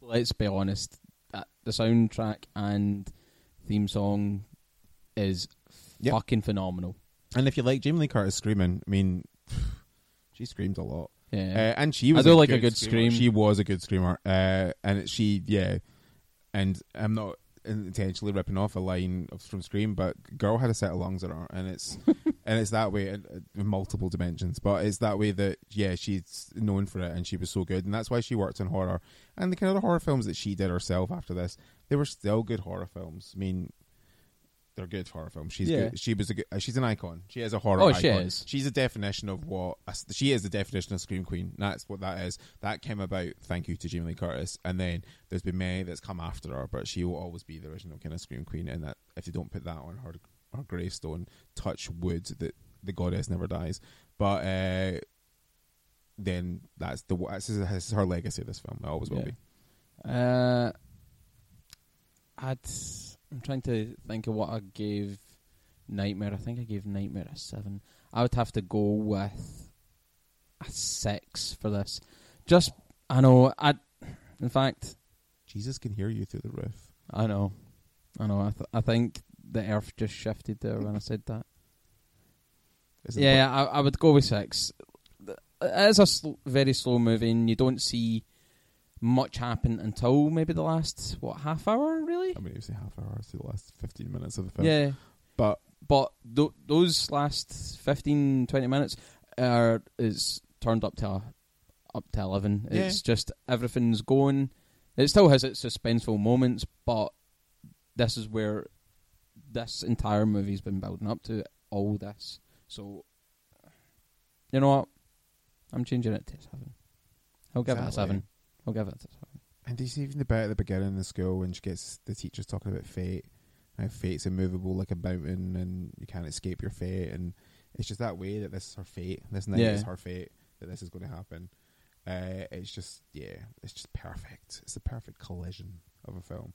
[SPEAKER 1] Let's be honest. The soundtrack and theme song is
[SPEAKER 2] Yep.
[SPEAKER 1] fucking phenomenal.
[SPEAKER 2] and if you like Jamie Lee Curtis screaming I mean she screamed a lot
[SPEAKER 1] Yeah.
[SPEAKER 2] Uh, and she was
[SPEAKER 1] I do
[SPEAKER 2] a
[SPEAKER 1] like a
[SPEAKER 2] good
[SPEAKER 1] good
[SPEAKER 2] screamer.
[SPEAKER 1] scream.
[SPEAKER 2] She was a good screamer. Uh, and she, yeah. And I'm not intentionally ripping off a line from Scream, but girl had a set of lungs in her, and it's and it's that way in, in multiple dimensions. But it's that way that yeah, she's known for it, and she was so good, and that's why she worked in horror. And the kind of the horror films that she did herself after this, they were still good horror films. I mean. They're good horror films. She's
[SPEAKER 1] Yeah.
[SPEAKER 2] good. She was a good, uh, she's an icon. She is a horror
[SPEAKER 1] Oh,
[SPEAKER 2] icon.
[SPEAKER 1] she is.
[SPEAKER 2] She's a definition of what a she is. The definition of scream queen. That's what that is. That came about. Thank you to Jamie Lee Curtis. And then there's been many that's come after her, but she will always be the original kind of scream queen. And that if you don't put that on her her gravestone, touch wood that the goddess never dies. But uh, then that's the that's, this is her legacy. This film. It always will
[SPEAKER 1] Yeah.
[SPEAKER 2] be.
[SPEAKER 1] Uh, I'd. I'm trying to think of what I gave Nightmare. I think I gave Nightmare a seven. I would have to go with a six for this. Just I know. I. In fact,
[SPEAKER 2] Jesus can hear you through the roof.
[SPEAKER 1] I know. I know. I, th- I think the Earth just shifted there when I said that. Yeah, I, I would go with six. It is a sl- very slow movie, and you don't see much happened until maybe the last what half hour, really.
[SPEAKER 2] I mean, you say half hour to the last fifteen minutes of the film.
[SPEAKER 1] Yeah,
[SPEAKER 2] but
[SPEAKER 1] but th- those last 15, 20 minutes are is turned up to up to eleven.
[SPEAKER 2] Yeah.
[SPEAKER 1] It's just everything's going. It still has its suspenseful moments, but this is where this entire movie's been building up to all this. So, you know what? I'm changing it to seven. I'll give it a seven. I'll give it a seven.
[SPEAKER 2] And do you see even the bit at the beginning of the school when she gets the teachers talking about fate, how fate's immovable like a mountain and you can't escape your fate, and it's just that way that this is her fate. This night
[SPEAKER 1] Yeah.
[SPEAKER 2] is her fate that this is going to happen. Uh, it's just yeah, it's just perfect. It's the perfect collision of a film.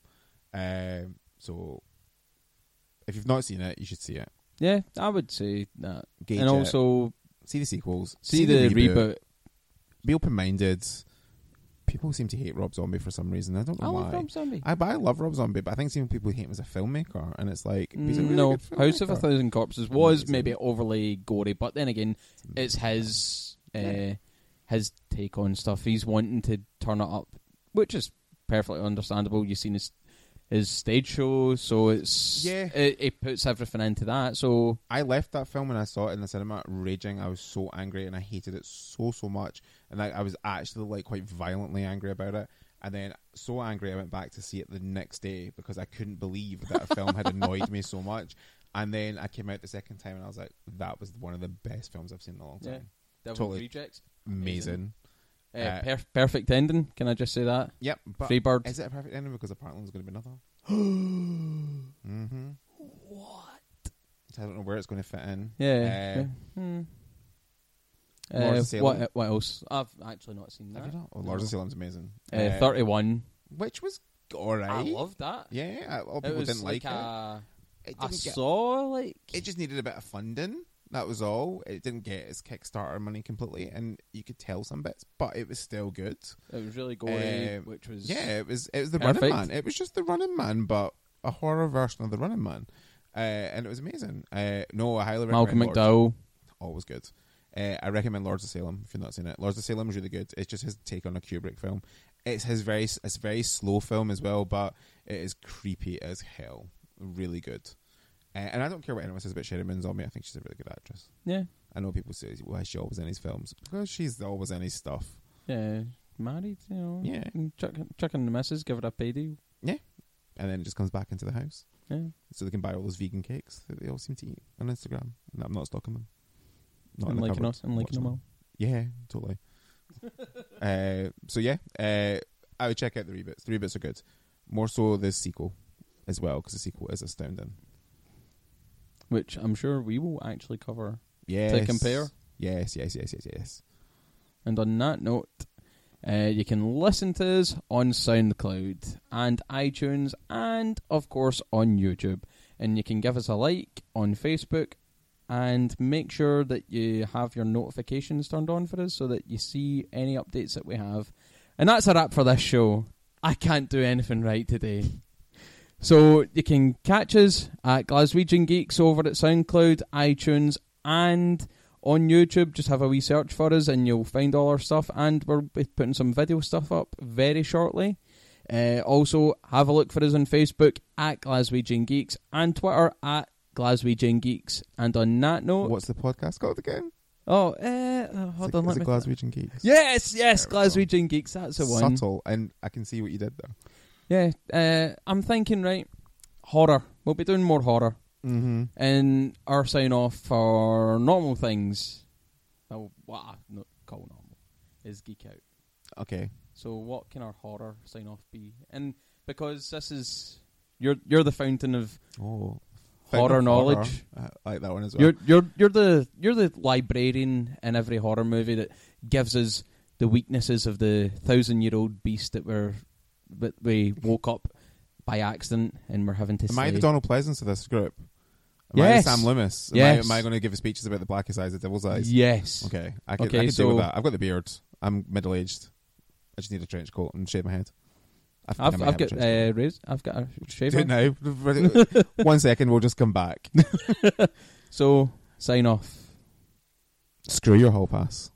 [SPEAKER 2] Um, so if you've not seen it, you should see it.
[SPEAKER 1] Yeah, I would say that.
[SPEAKER 2] Gauge
[SPEAKER 1] and
[SPEAKER 2] it.
[SPEAKER 1] also
[SPEAKER 2] see the sequels,
[SPEAKER 1] see, the, reboot.
[SPEAKER 2] be open minded. People seem to hate Rob Zombie for some reason. I don't
[SPEAKER 1] I
[SPEAKER 2] know
[SPEAKER 1] love
[SPEAKER 2] why.
[SPEAKER 1] Rob Zombie.
[SPEAKER 2] I, but I love Rob Zombie, but I think some people hate him as a filmmaker, and it's like he's a really
[SPEAKER 1] no, House of a. Thousand Corpses was
[SPEAKER 2] Amazing.
[SPEAKER 1] maybe overly gory, but then again, it's his uh, his take on stuff. He's wanting to turn it up, which is perfectly understandable. You've seen his his stage show, so it's
[SPEAKER 2] Yeah.
[SPEAKER 1] It, it puts everything into that. So
[SPEAKER 2] I left that film when I saw it in the cinema raging. I was so angry and I hated it so so much, and I, I was actually like quite violently angry about it. And then so angry, I went back to see it the next day because I couldn't believe that a film had annoyed me so much. And then I came out the second time and I was like, that was one of the best films I've seen in a long
[SPEAKER 1] Yeah.
[SPEAKER 2] time.
[SPEAKER 1] Devil's
[SPEAKER 2] Totally.
[SPEAKER 1] Rejects,
[SPEAKER 2] Amazing.
[SPEAKER 1] Uh,
[SPEAKER 2] Uh,
[SPEAKER 1] perf- perfect ending. Can I just say that?
[SPEAKER 2] Yep. But
[SPEAKER 1] Free Bird.
[SPEAKER 2] is it a perfect ending? Because apparently there's going to be another. mm-hmm.
[SPEAKER 1] What?
[SPEAKER 2] I don't know where it's going to fit in.
[SPEAKER 1] Yeah.
[SPEAKER 2] Uh,
[SPEAKER 1] yeah. Hmm. Uh, what what else? I've actually not seen that.
[SPEAKER 2] Oh, Lords of Salem's amazing.
[SPEAKER 1] Uh, Thirty one.
[SPEAKER 2] Which was alright.
[SPEAKER 1] I loved that.
[SPEAKER 2] Yeah, a lot of people didn't like, it.
[SPEAKER 1] a,
[SPEAKER 2] It
[SPEAKER 1] I
[SPEAKER 2] didn't get.
[SPEAKER 1] saw like
[SPEAKER 2] It just needed a bit of funding. That was all. It didn't get its Kickstarter money completely, and you could tell some bits, but it was still good.
[SPEAKER 1] it was really gory,
[SPEAKER 2] Uh,
[SPEAKER 1] which was
[SPEAKER 2] Yeah, it was. It was the
[SPEAKER 1] Perfect.
[SPEAKER 2] Running Man. It was just the Running Man, but a horror version of the Running Man, uh, and it was amazing. Uh, no, I highly recommend.
[SPEAKER 1] Malcolm
[SPEAKER 2] Lords-
[SPEAKER 1] McDowell.
[SPEAKER 2] always good. Uh, I recommend Lords of Salem if you've not seen it. Lords of Salem is really good. It's just his take on a Kubrick film. It's his very it's a very slow film as well, but it is creepy as hell. Really good. And I don't care what anyone says about Sheri Moon Zombie. I think she's a really good actress.
[SPEAKER 1] Yeah,
[SPEAKER 2] I know people say, "Why is she always in his films?" Because she's always in his stuff.
[SPEAKER 1] yeah, married. You know,
[SPEAKER 2] Yeah.
[SPEAKER 1] and chuck, chuck in the missus, give her a payday. Yeah.
[SPEAKER 2] And then it just comes back into the house,
[SPEAKER 1] Yeah,
[SPEAKER 2] so they can buy all those vegan cakes that they all seem to eat on Instagram. And I'm not stalking them. Not in
[SPEAKER 1] and
[SPEAKER 2] the
[SPEAKER 1] liking
[SPEAKER 2] cupboard.
[SPEAKER 1] us and liking them all.
[SPEAKER 2] Yeah, totally. uh, so yeah, uh, I would check out the rebits. The rebits are good. More so the sequel as well, because the sequel is astounding.
[SPEAKER 1] Which I'm sure we will actually cover.
[SPEAKER 2] Yes.
[SPEAKER 1] To compare?
[SPEAKER 2] Yes, yes, yes, yes, yes.
[SPEAKER 1] And on that note, uh, you can listen to us on SoundCloud and iTunes, and of course on YouTube. And you can give us a like on Facebook, and make sure that you have your notifications turned on for us so that you see any updates that we have. And that's a wrap for this show. I can't do anything right today. So you can catch us at Glaswegian Geeks over at SoundCloud, iTunes, and on YouTube. Just have a wee search for us, and you'll find all our stuff. And we're be putting some video stuff up very shortly. Uh, also, have a look for us on Facebook at Glaswegian Geeks and Twitter at Glaswegian Geeks. And on that note,
[SPEAKER 2] What's the podcast called again?
[SPEAKER 1] oh, uh, oh, hold
[SPEAKER 2] is
[SPEAKER 1] on,
[SPEAKER 2] it,
[SPEAKER 1] let
[SPEAKER 2] is
[SPEAKER 1] me.
[SPEAKER 2] Glaswegian Geeks?
[SPEAKER 1] Yes, yes,
[SPEAKER 2] There we go.
[SPEAKER 1] Glaswegian Geeks. That's the one.
[SPEAKER 2] Subtle, and I can see what you did there.
[SPEAKER 1] Yeah, uh, I'm thinking right. Horror. We'll be doing more horror.
[SPEAKER 2] Mm-hmm.
[SPEAKER 1] And our sign off for normal things, well, what I not call normal, is geek out.
[SPEAKER 2] Okay.
[SPEAKER 1] So what can our horror sign off be? And because this is you're you're the fountain of
[SPEAKER 2] Oh.
[SPEAKER 1] Horror
[SPEAKER 2] Fountain
[SPEAKER 1] knowledge.
[SPEAKER 2] Horror. I like that one as well.
[SPEAKER 1] you're you're you're the you're the librarian in every horror movie that gives us the weaknesses of the thousand year old beast that we're that we woke up by accident and we're having to
[SPEAKER 2] Am
[SPEAKER 1] say.
[SPEAKER 2] I the Donald Pleasence of this group? Am I the Sam Loomis? Am,
[SPEAKER 1] Yes.
[SPEAKER 2] I, am I going to give speeches about the blackest eyes, the devil's eyes?
[SPEAKER 1] yes.
[SPEAKER 2] Okay, I could,
[SPEAKER 1] Okay,
[SPEAKER 2] I could deal
[SPEAKER 1] so-
[SPEAKER 2] with that. I've got the beard. I'm middle aged. I just need a trench coat and shave my head. I think I
[SPEAKER 1] I've
[SPEAKER 2] might
[SPEAKER 1] I've
[SPEAKER 2] have a
[SPEAKER 1] got
[SPEAKER 2] trench coat.
[SPEAKER 1] uh, raise, I've got a
[SPEAKER 2] Do
[SPEAKER 1] shaver.
[SPEAKER 2] it now. One second, we'll just come back.
[SPEAKER 1] So sign off.
[SPEAKER 2] Screw your whole pass.